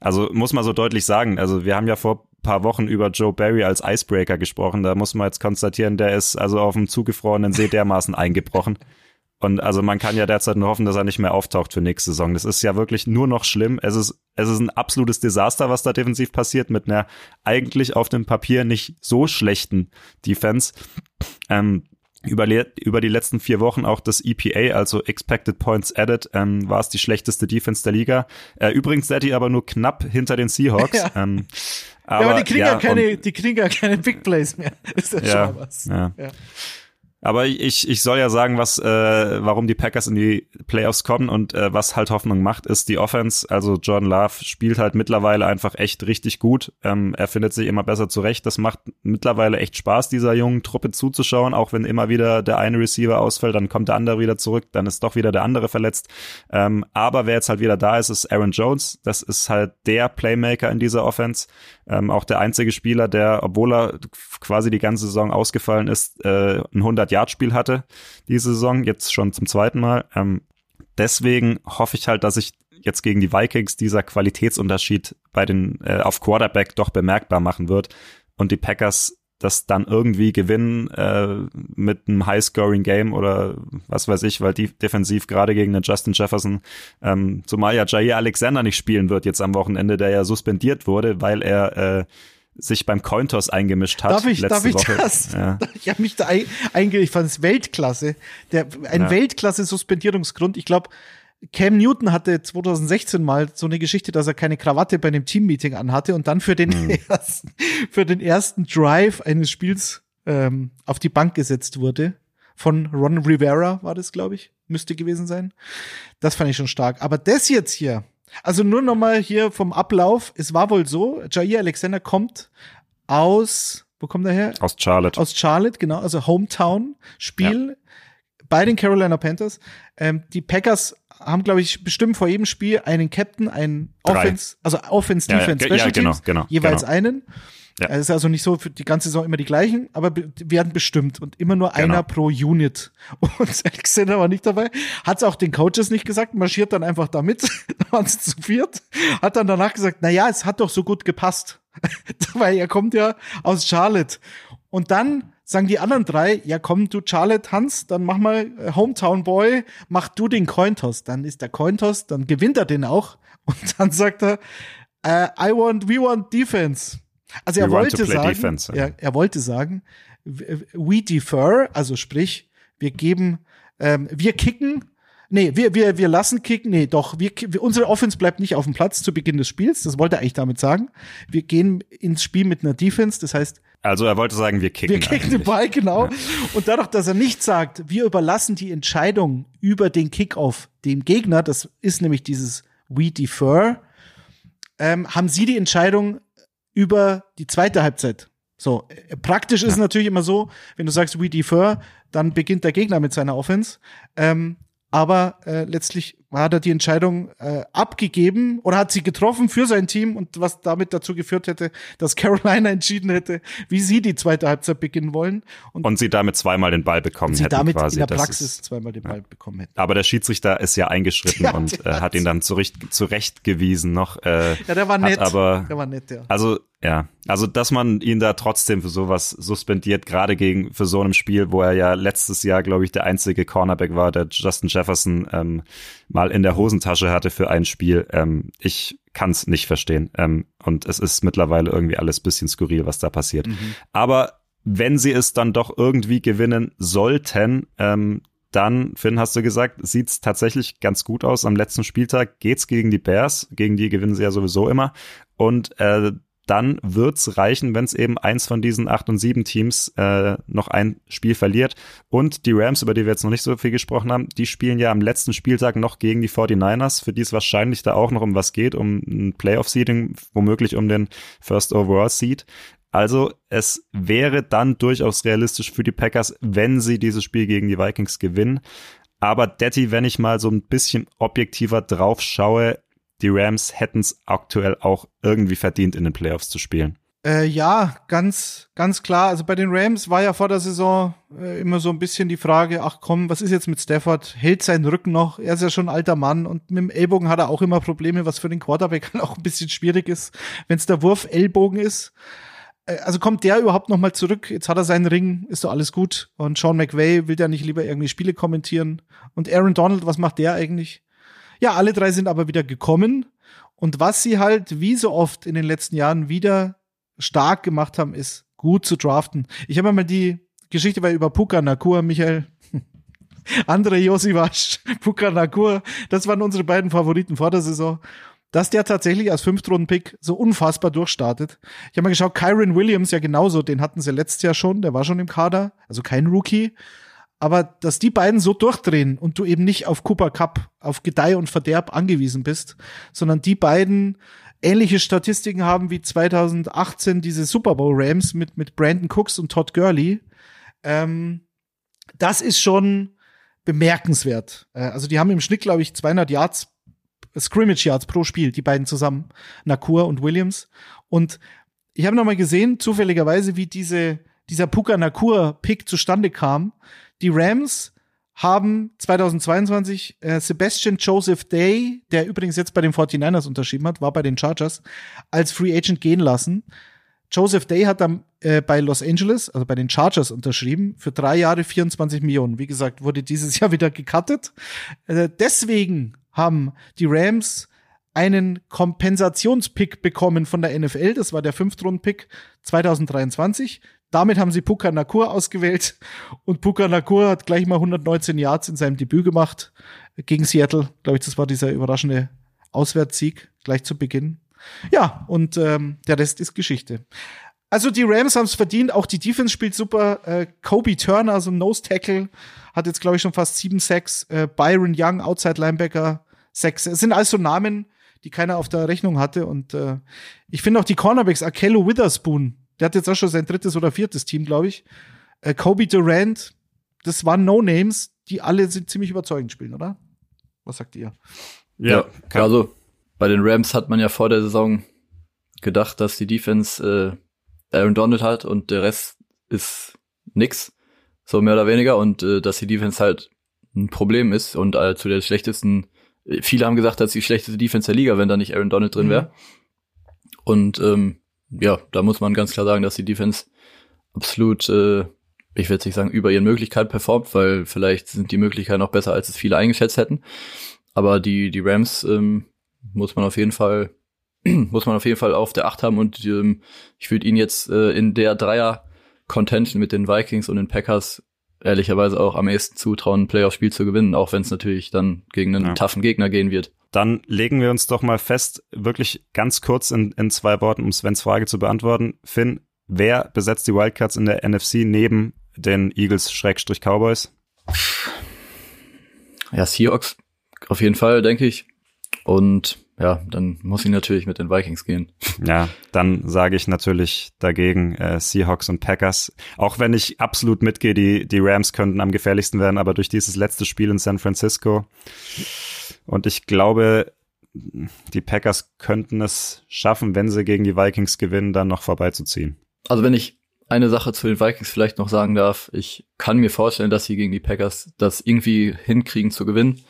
also muss man so deutlich sagen. Also wir haben ja vor paar Wochen über Joe Barry als Icebreaker gesprochen. Da muss man jetzt konstatieren, der ist also auf dem zugefrorenen See dermaßen eingebrochen. Und also man kann ja derzeit nur hoffen, dass er nicht mehr auftaucht für nächste Saison. Das ist ja wirklich nur noch schlimm. Es ist, es ist ein absolutes Desaster, was da defensiv passiert, mit einer eigentlich auf dem Papier nicht so schlechten Defense. Ähm, über, über die letzten vier Wochen auch das EPA, also Expected Points Added, ähm, war es die schlechteste Defense der Liga. Äh, übrigens seid ihr aber nur knapp hinter den Seahawks. Ja. Ähm, aber, ja, aber die kriegen ja, keine, die kriegen ja keine Big Plays mehr. Ist ja, schon was. Ja. Aber ich, ich soll ja sagen, was, äh, warum die Packers in die Playoffs kommen und äh, was halt Hoffnung macht, ist die Offense. Also Jordan Love spielt halt mittlerweile einfach echt richtig gut. Ähm, er findet sich immer besser zurecht. Das macht mittlerweile echt Spaß, dieser jungen Truppe zuzuschauen, auch wenn immer wieder der eine Receiver ausfällt, dann kommt der andere wieder zurück, dann ist doch wieder der andere verletzt. Ähm, aber wer jetzt halt wieder da ist, ist Aaron Jones. Das ist halt der Playmaker in dieser Offense. Ähm, auch der einzige Spieler, der, obwohl er quasi die ganze Saison ausgefallen ist, äh, ein 100-Yard-Spiel hatte diese Saison, jetzt schon zum zweiten Mal. Ähm, deswegen hoffe ich halt, dass sich jetzt gegen die Vikings dieser Qualitätsunterschied bei den äh, auf Quarterback doch bemerkbar machen wird und die Packers das dann irgendwie gewinnen äh, mit einem High-Scoring-Game oder was weiß ich, weil die defensiv gerade gegen den Justin Jefferson, ähm, zumal ja Jair Alexander nicht spielen wird jetzt am Wochenende, der ja suspendiert wurde, weil er äh, sich beim Cointos eingemischt hat. Darf ich, darf ich Woche. das? Ja. Ich habe mich da einge, ich fand es Weltklasse. Der, ein ja. Weltklasse-Suspendierungsgrund. Ich glaube, Cam Newton hatte 2016 mal so eine Geschichte, dass er keine Krawatte bei einem Teammeeting anhatte und dann für den mhm. ersten, für den ersten Drive eines Spiels ähm, auf die Bank gesetzt wurde. von Ron Rivera war das, glaube ich, müsste gewesen sein. Das fand ich schon stark. Aber das jetzt hier, also nur noch mal hier vom Ablauf. Es war wohl so, Jair Alexander kommt aus, wo kommt er her? Aus Charlotte. Aus Charlotte, genau, also Hometown-Spiel ja. bei den Carolina Panthers. Ähm, die Packers haben, glaube ich, bestimmt vor jedem Spiel einen Captain, einen Offense, also Offense, Defense, ja, ja, Special Teams, genau, genau, jeweils genau. einen. Ja. Es ist also nicht so für die ganze Saison immer die gleichen, aber werden bestimmt und immer nur genau. einer pro Unit. Und Alexander war nicht dabei, hat es auch den Coaches nicht gesagt, marschiert dann einfach damit, waren sie zu viert, hat dann danach gesagt, na ja, es hat doch so gut gepasst, weil er kommt ja aus Charlotte. Und dann sagen die anderen drei, ja komm, du Charlotte Hans, dann mach mal äh, Hometown Boy, mach du den Cointoss. Dann ist der Cointoss, dann gewinnt er den auch. Und dann sagt er, uh, I want, we want defense. Also er wollte sagen, defense, ja. er, wollte sagen, we defer, also sprich, wir geben, ähm, wir kicken, nee, wir, wir, wir lassen kicken, nee, doch, wir, unsere Offense bleibt nicht auf dem Platz zu Beginn des Spiels, das wollte er eigentlich damit sagen. Wir gehen ins Spiel mit einer Defense, das heißt, also er wollte sagen, wir kicken. Wir kicken den Ball, genau. Ja. Und dadurch, dass er nicht sagt, wir überlassen die Entscheidung über den Kickoff dem Gegner, das ist nämlich dieses We defer, ähm, haben sie die Entscheidung über die zweite Halbzeit. So, äh, praktisch ist es natürlich immer so, wenn du sagst, we defer, dann beginnt der Gegner mit seiner Offense. Ähm, aber äh, letztlich hat er die Entscheidung äh, abgegeben oder hat sie getroffen für sein Team und was damit dazu geführt hätte, dass Carolina entschieden hätte, wie sie die zweite Halbzeit beginnen wollen. Und, und sie damit zweimal den Ball bekommen sie hätten damit quasi. in der Praxis ist, zweimal den Ball ja. bekommen hätten. Aber der Schiedsrichter ist ja eingeschritten ja, und äh, hat ihn dann zurecht, zurechtgewiesen noch. Äh, ja, der war nett. Aber, der war nett, ja. Also ja, also dass man ihn da trotzdem für sowas suspendiert, gerade gegen für so einem Spiel, wo er ja letztes Jahr, glaube ich, der einzige Cornerback war, der Justin Jefferson ähm, mal in der Hosentasche hatte für ein Spiel. Ähm, ich kann es nicht verstehen. Ähm, und es ist mittlerweile irgendwie alles bisschen skurril, was da passiert. Mhm. Aber wenn sie es dann doch irgendwie gewinnen sollten, ähm, dann, Finn, hast du gesagt, sieht's tatsächlich ganz gut aus. Am letzten Spieltag geht's gegen die Bears. Gegen die gewinnen sie ja sowieso immer. Und äh, dann wird's reichen, wenn es eben eins von diesen acht und sieben Teams äh, noch ein Spiel verliert. Und die Rams, über die wir jetzt noch nicht so viel gesprochen haben, die spielen ja am letzten Spieltag noch gegen die 49ers, für die es wahrscheinlich da auch noch um was geht, um ein Playoff-Seeding, womöglich um den First Overall Seed. Also es wäre dann durchaus realistisch für die Packers, wenn sie dieses Spiel gegen die Vikings gewinnen. Aber Detti, wenn ich mal so ein bisschen objektiver drauf schaue, die Rams hätten es aktuell auch irgendwie verdient, in den Playoffs zu spielen. Äh, ja, ganz, ganz klar. Also bei den Rams war ja vor der Saison äh, immer so ein bisschen die Frage, ach komm, was ist jetzt mit Stafford? Hält seinen Rücken noch? Er ist ja schon ein alter Mann und mit dem Ellbogen hat er auch immer Probleme, was für den Quarterback halt auch ein bisschen schwierig ist, wenn es der Wurf Ellbogen ist. Äh, also kommt der überhaupt noch mal zurück? Jetzt hat er seinen Ring, ist doch alles gut. Und Sean McVay will ja nicht lieber irgendwie Spiele kommentieren. Und Aaron Donald, was macht der eigentlich? Ja, alle drei sind aber wieder gekommen. Und was sie halt, wie so oft in den letzten Jahren, wieder stark gemacht haben, ist gut zu draften. Ich habe mal die Geschichte war über Puka Nakur, Michael. Andre Josivasch, Puka Nakur, das waren unsere beiden Favoriten vor der Saison. Dass der tatsächlich als Fünftrunden-Pick so unfassbar durchstartet. Ich habe mal geschaut, Kyron Williams ja genauso, den hatten sie letztes Jahr schon, der war schon im Kader, also kein Rookie. Aber dass die beiden so durchdrehen und du eben nicht auf Cooper Cup, auf Gedeih und Verderb angewiesen bist, sondern die beiden ähnliche Statistiken haben wie 2018 diese Super Bowl Rams mit, mit Brandon Cooks und Todd Gurley, ähm, das ist schon bemerkenswert. Äh, also die haben im Schnitt, glaube ich, 200 Yards, Scrimmage Yards pro Spiel, die beiden zusammen, Nakur und Williams. Und ich habe noch mal gesehen, zufälligerweise, wie diese, dieser Puka Nakur Pick zustande kam. Die Rams haben 2022 äh, Sebastian Joseph Day, der übrigens jetzt bei den 49ers unterschrieben hat, war bei den Chargers, als Free Agent gehen lassen. Joseph Day hat dann äh, bei Los Angeles, also bei den Chargers unterschrieben, für drei Jahre 24 Millionen. Wie gesagt, wurde dieses Jahr wieder gecuttet. Äh, deswegen haben die Rams einen Kompensationspick bekommen von der NFL. Das war der Fünftrunden-Pick 2023. Damit haben sie Puka Nakur ausgewählt und Puka Nakur hat gleich mal 119 Yards in seinem Debüt gemacht gegen Seattle. Glaube ich, das war dieser überraschende Auswärtssieg gleich zu Beginn. Ja, und ähm, der Rest ist Geschichte. Also die Rams haben es verdient, auch die Defense spielt super. Äh, Kobe Turner, so ein Nose Tackle, hat jetzt glaube ich schon fast sieben Sacks. Äh, Byron Young, Outside Linebacker, sechs. Es sind also Namen, die keiner auf der Rechnung hatte. Und äh, ich finde auch die Cornerbacks, Akello Witherspoon, der hat jetzt auch schon sein drittes oder viertes Team, glaube ich. Äh, Kobe Durant, das waren No-Names, die alle sind ziemlich überzeugend spielen, oder? Was sagt ihr? Ja, ja also bei den Rams hat man ja vor der Saison gedacht, dass die Defense äh, Aaron Donald hat und der Rest ist nix, so mehr oder weniger, und äh, dass die Defense halt ein Problem ist und äh, zu der schlechtesten, äh, viele haben gesagt, dass die schlechteste Defense der Liga, wenn da nicht Aaron Donald drin wäre. Mhm. Und ähm, ja, da muss man ganz klar sagen, dass die Defense absolut, äh, ich will nicht sagen, über ihren Möglichkeiten performt, weil vielleicht sind die Möglichkeiten noch besser, als es viele eingeschätzt hätten. Aber die, die Rams ähm, muss man auf jeden Fall, muss man auf jeden Fall auf der Acht haben und ähm, ich würde ihn jetzt äh, in der Dreier Contention mit den Vikings und den Packers ehrlicherweise auch am ehesten zutrauen, ein Playoff-Spiel zu gewinnen, auch wenn es natürlich dann gegen einen ja. toughen Gegner gehen wird. Dann legen wir uns doch mal fest, wirklich ganz kurz in, in zwei Worten, um Svens Frage zu beantworten. Finn, wer besetzt die Wildcards in der NFC neben den Eagles-Cowboys? Ja, Seahawks auf jeden Fall, denke ich. Und ja, dann muss ich natürlich mit den Vikings gehen. Ja, dann sage ich natürlich dagegen äh, Seahawks und Packers. Auch wenn ich absolut mitgehe, die, die Rams könnten am gefährlichsten werden, aber durch dieses letzte Spiel in San Francisco und ich glaube, die Packers könnten es schaffen, wenn sie gegen die Vikings gewinnen, dann noch vorbeizuziehen. Also wenn ich eine Sache zu den Vikings vielleicht noch sagen darf, ich kann mir vorstellen, dass sie gegen die Packers das irgendwie hinkriegen zu gewinnen.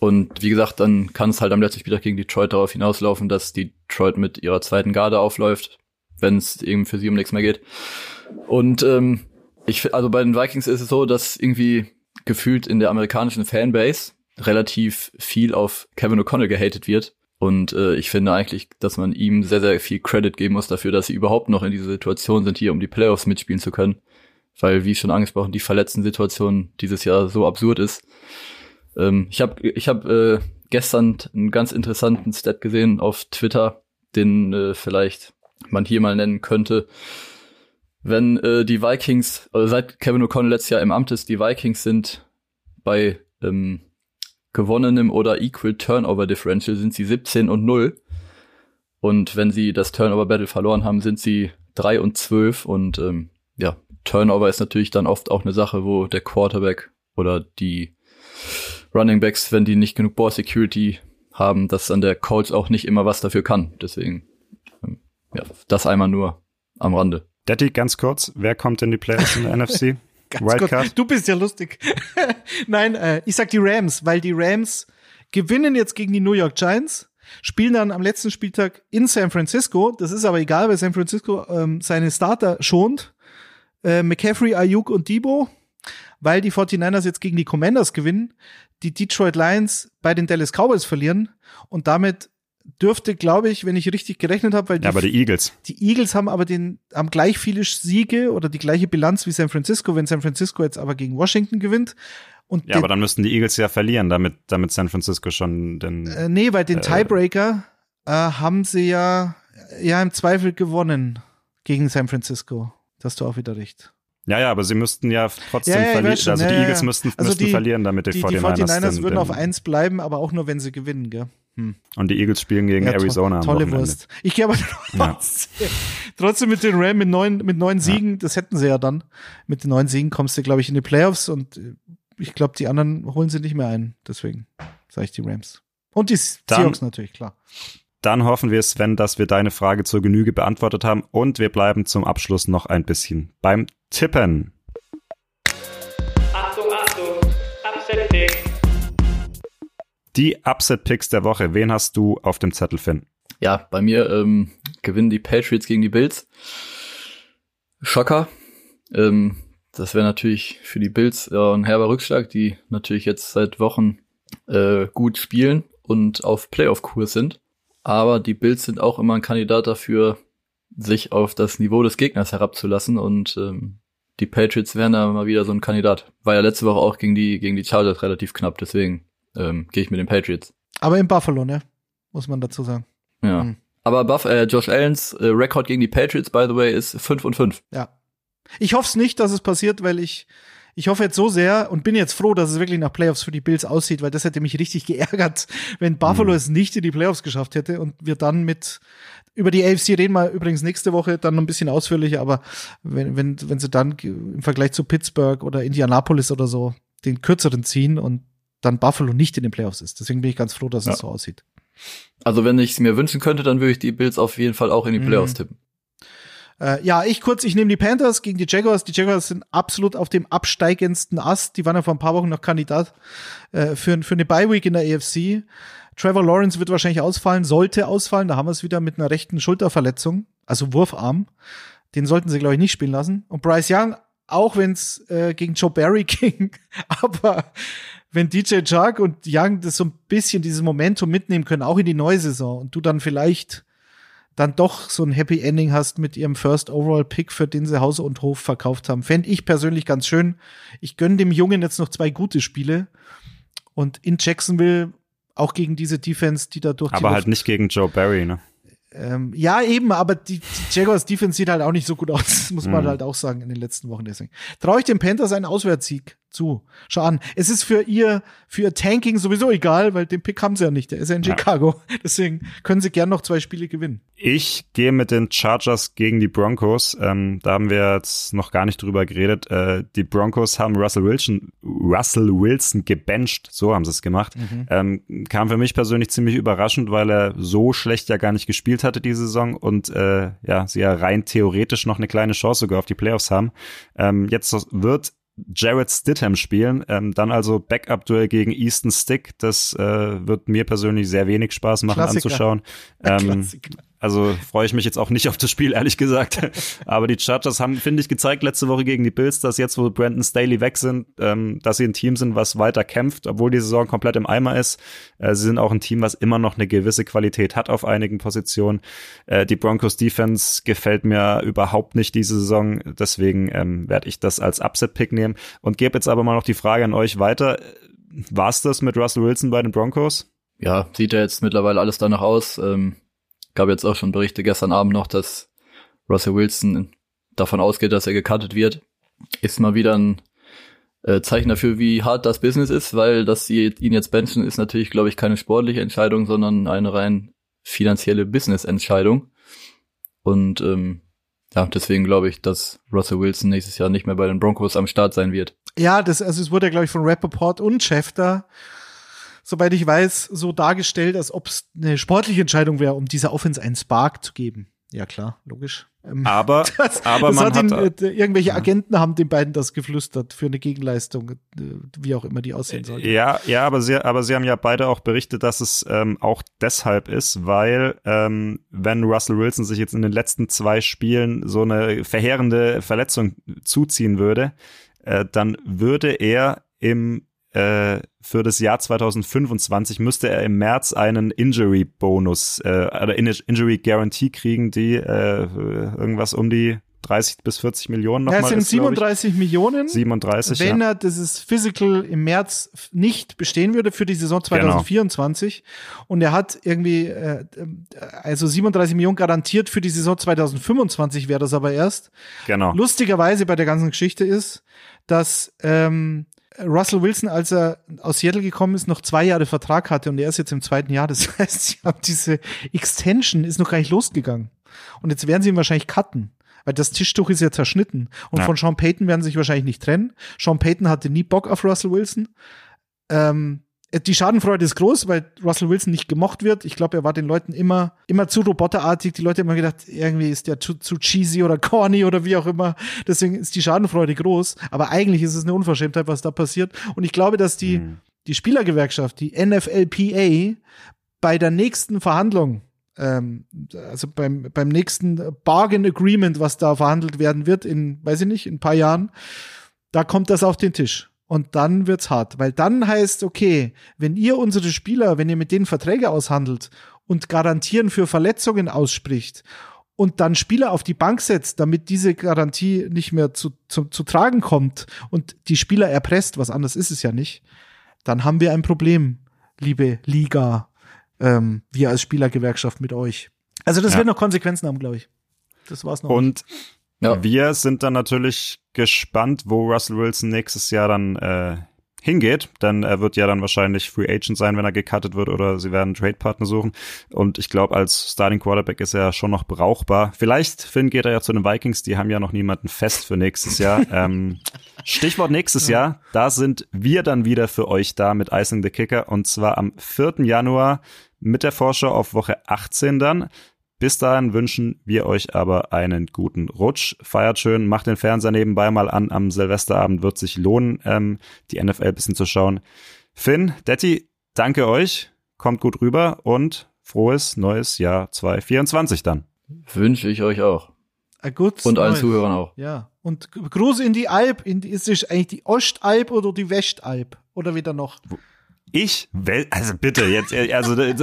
Und wie gesagt, dann kann es halt am letzten Spieltag gegen Detroit darauf hinauslaufen, dass Detroit mit ihrer zweiten Garde aufläuft, wenn es eben für sie um nichts mehr geht. Und ähm, ich, also bei den Vikings ist es so, dass irgendwie gefühlt in der amerikanischen Fanbase relativ viel auf Kevin O'Connell gehatet wird. Und äh, ich finde eigentlich, dass man ihm sehr, sehr viel Credit geben muss dafür, dass sie überhaupt noch in dieser Situation sind, hier um die Playoffs mitspielen zu können. Weil, wie schon angesprochen, die verletzten Situation dieses Jahr so absurd ist. Ähm, ich habe ich hab, äh, gestern einen ganz interessanten Stat gesehen auf Twitter, den äh, vielleicht man hier mal nennen könnte. Wenn äh, die Vikings, also seit Kevin O'Connell letztes Jahr im Amt ist, die Vikings sind bei ähm, gewonnenem oder Equal Turnover Differential sind sie 17 und 0. Und wenn sie das Turnover Battle verloren haben, sind sie 3 und 12. Und ähm, ja, Turnover ist natürlich dann oft auch eine Sache, wo der Quarterback oder die Running Backs, wenn die nicht genug Ball Security haben, dass dann der Coach auch nicht immer was dafür kann. Deswegen, ähm, ja, das einmal nur am Rande. Daddy, ganz kurz, wer kommt in die Playoffs in der NFC? Wildcard? Du bist ja lustig. Nein, äh, ich sag die Rams, weil die Rams gewinnen jetzt gegen die New York Giants, spielen dann am letzten Spieltag in San Francisco. Das ist aber egal, weil San Francisco ähm, seine Starter schont. Äh, McCaffrey, Ayuk und Debo, weil die 49ers jetzt gegen die Commanders gewinnen, die Detroit Lions bei den Dallas Cowboys verlieren und damit dürfte, glaube ich, wenn ich richtig gerechnet habe, weil die, ja, aber die Eagles. Die Eagles haben aber den, haben gleich viele Siege oder die gleiche Bilanz wie San Francisco, wenn San Francisco jetzt aber gegen Washington gewinnt. Und ja, aber dann müssten die Eagles ja verlieren, damit, damit San Francisco schon den. Äh, nee, weil den äh, Tiebreaker äh, haben sie ja, ja im Zweifel gewonnen gegen San Francisco. Das hast du auch wieder recht. Ja, ja, aber sie müssten ja trotzdem ja, ja, verlieren. Also ja, die Eagles müssten, also müssten die, verlieren, damit die, die 49ers, die 49ers würden auf eins bleiben, aber auch nur, wenn sie gewinnen, gell? Hm. Und die Eagles spielen gegen Arizona. To tolle Wurst. Ich gehe aber ja. trotzdem mit den Rams mit neun, mit neun Siegen, das hätten sie ja dann. Mit den neun Siegen kommst du, glaube ich, in die Playoffs und äh, ich glaube, die anderen holen sie nicht mehr ein. Deswegen sage ich die Rams. Und die dann, Seahawks natürlich, klar. Dann hoffen wir, Sven, dass wir deine Frage zur Genüge beantwortet haben und wir bleiben zum Abschluss noch ein bisschen beim Tippen. Die Upset-Picks der Woche. Wen hast du auf dem Zettel, Finn? Ja, bei mir ähm, gewinnen die Patriots gegen die Bills. Schocker. Ähm, das wäre natürlich für die Bills äh, ein herber Rückschlag, die natürlich jetzt seit Wochen äh, gut spielen und auf Playoff-Kurs sind. Aber die Bills sind auch immer ein Kandidat dafür, sich auf das Niveau des Gegners herabzulassen und ähm, die Patriots wären da mal wieder so ein Kandidat. War ja letzte Woche auch gegen die, gegen die Chargers relativ knapp, deswegen ähm, gehe ich mit den Patriots. Aber in Buffalo, ne? Muss man dazu sagen. Ja. Mhm. Aber Buff, äh, Josh Allens äh, Rekord gegen die Patriots, by the way, ist 5 und 5. Ja. Ich hoffe es nicht, dass es passiert, weil ich ich hoffe jetzt so sehr und bin jetzt froh, dass es wirklich nach Playoffs für die Bills aussieht, weil das hätte mich richtig geärgert, wenn Buffalo mhm. es nicht in die Playoffs geschafft hätte und wir dann mit über die AFC reden wir übrigens nächste Woche dann noch ein bisschen ausführlicher, aber wenn, wenn, wenn sie dann im Vergleich zu Pittsburgh oder Indianapolis oder so den kürzeren ziehen und dann Buffalo nicht in den Playoffs ist. Deswegen bin ich ganz froh, dass ja. es so aussieht. Also wenn ich es mir wünschen könnte, dann würde ich die Bills auf jeden Fall auch in die Playoffs mhm. tippen. Äh, ja, ich kurz, ich nehme die Panthers gegen die Jaguars. Die Jaguars sind absolut auf dem absteigendsten Ast. Die waren ja vor ein paar Wochen noch Kandidat äh, für, für eine Bye-Week in der AFC. Trevor Lawrence wird wahrscheinlich ausfallen, sollte ausfallen. Da haben wir es wieder mit einer rechten Schulterverletzung, also Wurfarm. Den sollten sie, glaube ich, nicht spielen lassen. Und Bryce Young, auch wenn es äh, gegen Joe Barry ging, aber wenn DJ Chark und Young das so ein bisschen dieses Momentum mitnehmen können, auch in die neue Saison und du dann vielleicht dann doch so ein Happy Ending hast mit ihrem First Overall Pick, für den sie Haus und Hof verkauft haben. Fände ich persönlich ganz schön. Ich gönne dem Jungen jetzt noch zwei gute Spiele. Und in Jacksonville auch gegen diese Defense, die da durch Aber halt nicht gegen Joe Barry, ne? Ähm, ja, eben, aber die, die Jaguars Defense sieht halt auch nicht so gut aus, muss man mhm. halt auch sagen in den letzten Wochen. Deswegen traue ich den Panthers einen Auswärtssieg zu. Schau an. Es ist für ihr, für ihr Tanking sowieso egal, weil den Pick haben sie ja nicht. Der ist ja in ja. Chicago. Deswegen können sie gern noch zwei Spiele gewinnen. Ich gehe mit den Chargers gegen die Broncos. Ähm, da haben wir jetzt noch gar nicht drüber geredet. Äh, die Broncos haben Russell Wilson, Russell Wilson gebencht. So haben sie es gemacht. Mhm. Ähm, kam für mich persönlich ziemlich überraschend, weil er so schlecht ja gar nicht gespielt hatte diese Saison und äh, ja, sie ja rein theoretisch noch eine kleine Chance sogar auf die Playoffs haben. Ähm, jetzt wird Jared Stidham spielen. Ähm, dann also Backup-Duell gegen Easton Stick. Das äh, wird mir persönlich sehr wenig Spaß machen Klassiker. anzuschauen. Ähm, also freue ich mich jetzt auch nicht auf das Spiel, ehrlich gesagt. Aber die Chargers haben, finde ich, gezeigt letzte Woche gegen die Bills, dass jetzt, wo Brandon Staley weg sind, ähm, dass sie ein Team sind, was weiter kämpft, obwohl die Saison komplett im Eimer ist. Äh, sie sind auch ein Team, was immer noch eine gewisse Qualität hat auf einigen Positionen. Äh, die Broncos Defense gefällt mir überhaupt nicht diese Saison. Deswegen ähm, werde ich das als Upset-Pick nehmen und gebe jetzt aber mal noch die Frage an euch weiter. War's das mit Russell Wilson bei den Broncos? Ja, sieht ja jetzt mittlerweile alles danach aus. Ähm gab jetzt auch schon Berichte gestern Abend noch, dass Russell Wilson davon ausgeht, dass er gecuttet wird. Ist mal wieder ein äh, Zeichen dafür, wie hart das Business ist, weil dass sie ihn jetzt benchen, ist natürlich, glaube ich, keine sportliche Entscheidung, sondern eine rein finanzielle Business-Entscheidung. Und ähm, ja, deswegen glaube ich, dass Russell Wilson nächstes Jahr nicht mehr bei den Broncos am Start sein wird. Ja, das, also es wurde ja, glaube ich, von Rappaport und Schefter soweit ich weiß, so dargestellt, als ob es eine sportliche Entscheidung wäre, um dieser Offense einen Spark zu geben. Ja, klar, logisch. Ähm, aber, das, aber das man hat, ihn, hat äh, irgendwelche ja. Agenten haben den beiden das geflüstert für eine Gegenleistung, äh, wie auch immer die aussehen soll. Ja, ja, aber sie, aber sie haben ja beide auch berichtet, dass es ähm, auch deshalb ist, weil ähm, wenn Russell Wilson sich jetzt in den letzten zwei Spielen so eine verheerende Verletzung zuziehen würde, äh, dann würde er im äh, für das Jahr 2025 müsste er im März einen Injury-Bonus äh, oder Injury Guarantee kriegen, die äh, irgendwas um die 30 bis 40 Millionen nochmal Das sind ist, 37 Millionen. 37, Wenn ja. er dieses Physical im März nicht bestehen würde für die Saison 2024 genau. und er hat irgendwie äh, also 37 Millionen garantiert für die Saison 2025 wäre das aber erst. Genau. Lustigerweise bei der ganzen Geschichte ist, dass ähm, Russell Wilson, als er aus Seattle gekommen ist, noch zwei Jahre Vertrag hatte und er ist jetzt im zweiten Jahr. Das heißt, sie haben diese Extension ist noch gar nicht losgegangen. Und jetzt werden sie ihn wahrscheinlich cutten. Weil das Tischtuch ist ja zerschnitten. Und ja. von Sean Payton werden sie sich wahrscheinlich nicht trennen. Sean Payton hatte nie Bock auf Russell Wilson. Ähm, äh, die Schadenfreude ist groß, weil Russell Wilson nicht gemocht wird. Ich glaube, er war den Leuten immer, immer zu roboterartig. Die Leute haben immer gedacht, irgendwie ist der zu, zu cheesy oder corny oder wie auch immer. Deswegen ist die Schadenfreude groß. Aber eigentlich ist es eine Unverschämtheit, was da passiert. Und ich glaube, dass die, mhm. die Spielergewerkschaft, die NFLPA, bei der nächsten Verhandlung, ähm, also beim, beim nächsten Bargain Agreement, was da verhandelt werden wird in, weiß ich nicht, in ein paar Jahren, da kommt das auf den Tisch. Und dann wird's hart, weil dann heißt, okay, wenn ihr unsere Spieler, wenn ihr mit denen Verträge aushandelt und Garantieren für Verletzungen ausspricht und dann Spieler auf die Bank setzt, damit diese Garantie nicht mehr zu, zu, zu tragen kommt und die Spieler erpresst, was anderes ist es ja nicht, dann haben wir ein Problem, liebe Liga, ähm, wir als Spielergewerkschaft mit euch. Also das Ja. wird noch Konsequenzen haben, glaube ich. Das war's noch. Und Ja. wir sind dann natürlich gespannt, wo Russell Wilson nächstes Jahr dann äh, hingeht, denn er wird ja dann wahrscheinlich Free Agent sein, wenn er gecuttet wird oder sie werden Trade-Partner suchen. Und ich glaube, als Starting Quarterback ist er schon noch brauchbar. Vielleicht, Finn, geht er ja zu den Vikings, die haben ja noch niemanden fest für nächstes Jahr. ähm, Stichwort nächstes Jahr, da sind wir dann wieder für euch da mit Icing the Kicker und zwar am 4. Januar mit der Vorschau auf Woche 18 dann. Bis dahin wünschen wir euch aber einen guten Rutsch. Feiert schön, macht den Fernseher nebenbei mal an. Am Silvesterabend wird sich lohnen, ähm, die NFL ein bisschen zu schauen. Finn, Detti, danke euch. Kommt gut rüber und frohes neues Jahr 2024 dann. Wünsche ich euch auch. Ein gutes Und allen Neues. Zuhörern auch. Ja. Und Gruß in die Alp. In die, ist es eigentlich die Ostalp oder die Westalp? Oder wieder noch? Ich, also bitte, jetzt, also, äh,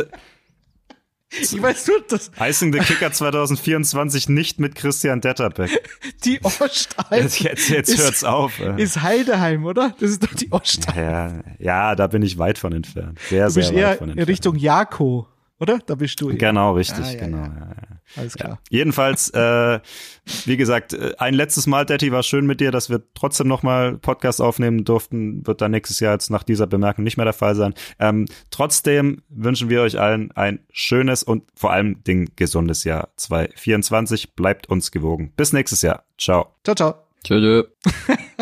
Ich weiß nur, dass Icing the Kicker 2024 nicht mit Christian Detterbeck. die Ostalp Jetzt, jetzt, jetzt ist, hört's auf. äh. ist Heideheim, oder? Das ist doch die Ostalp. Ja, ja, da bin ich weit von entfernt. Sehr, Du sehr weit eher von in entfernt. Richtung Jako, oder? Da bist du. eher. Genau, richtig, Ah, ja, genau. ja. Ja. Ja, Alles Ja. klar. Jedenfalls, äh, wie gesagt, äh, ein letztes Mal, Detti, war schön mit dir, dass wir trotzdem nochmal Podcast aufnehmen durften. Wird dann nächstes Jahr jetzt nach dieser Bemerkung nicht mehr der Fall sein. Ähm, trotzdem wünschen wir euch allen ein schönes und vor allem Ding gesundes Jahr 2024. Bleibt uns gewogen. Bis nächstes Jahr. Ciao. Ciao, ciao. Tschö. tschö.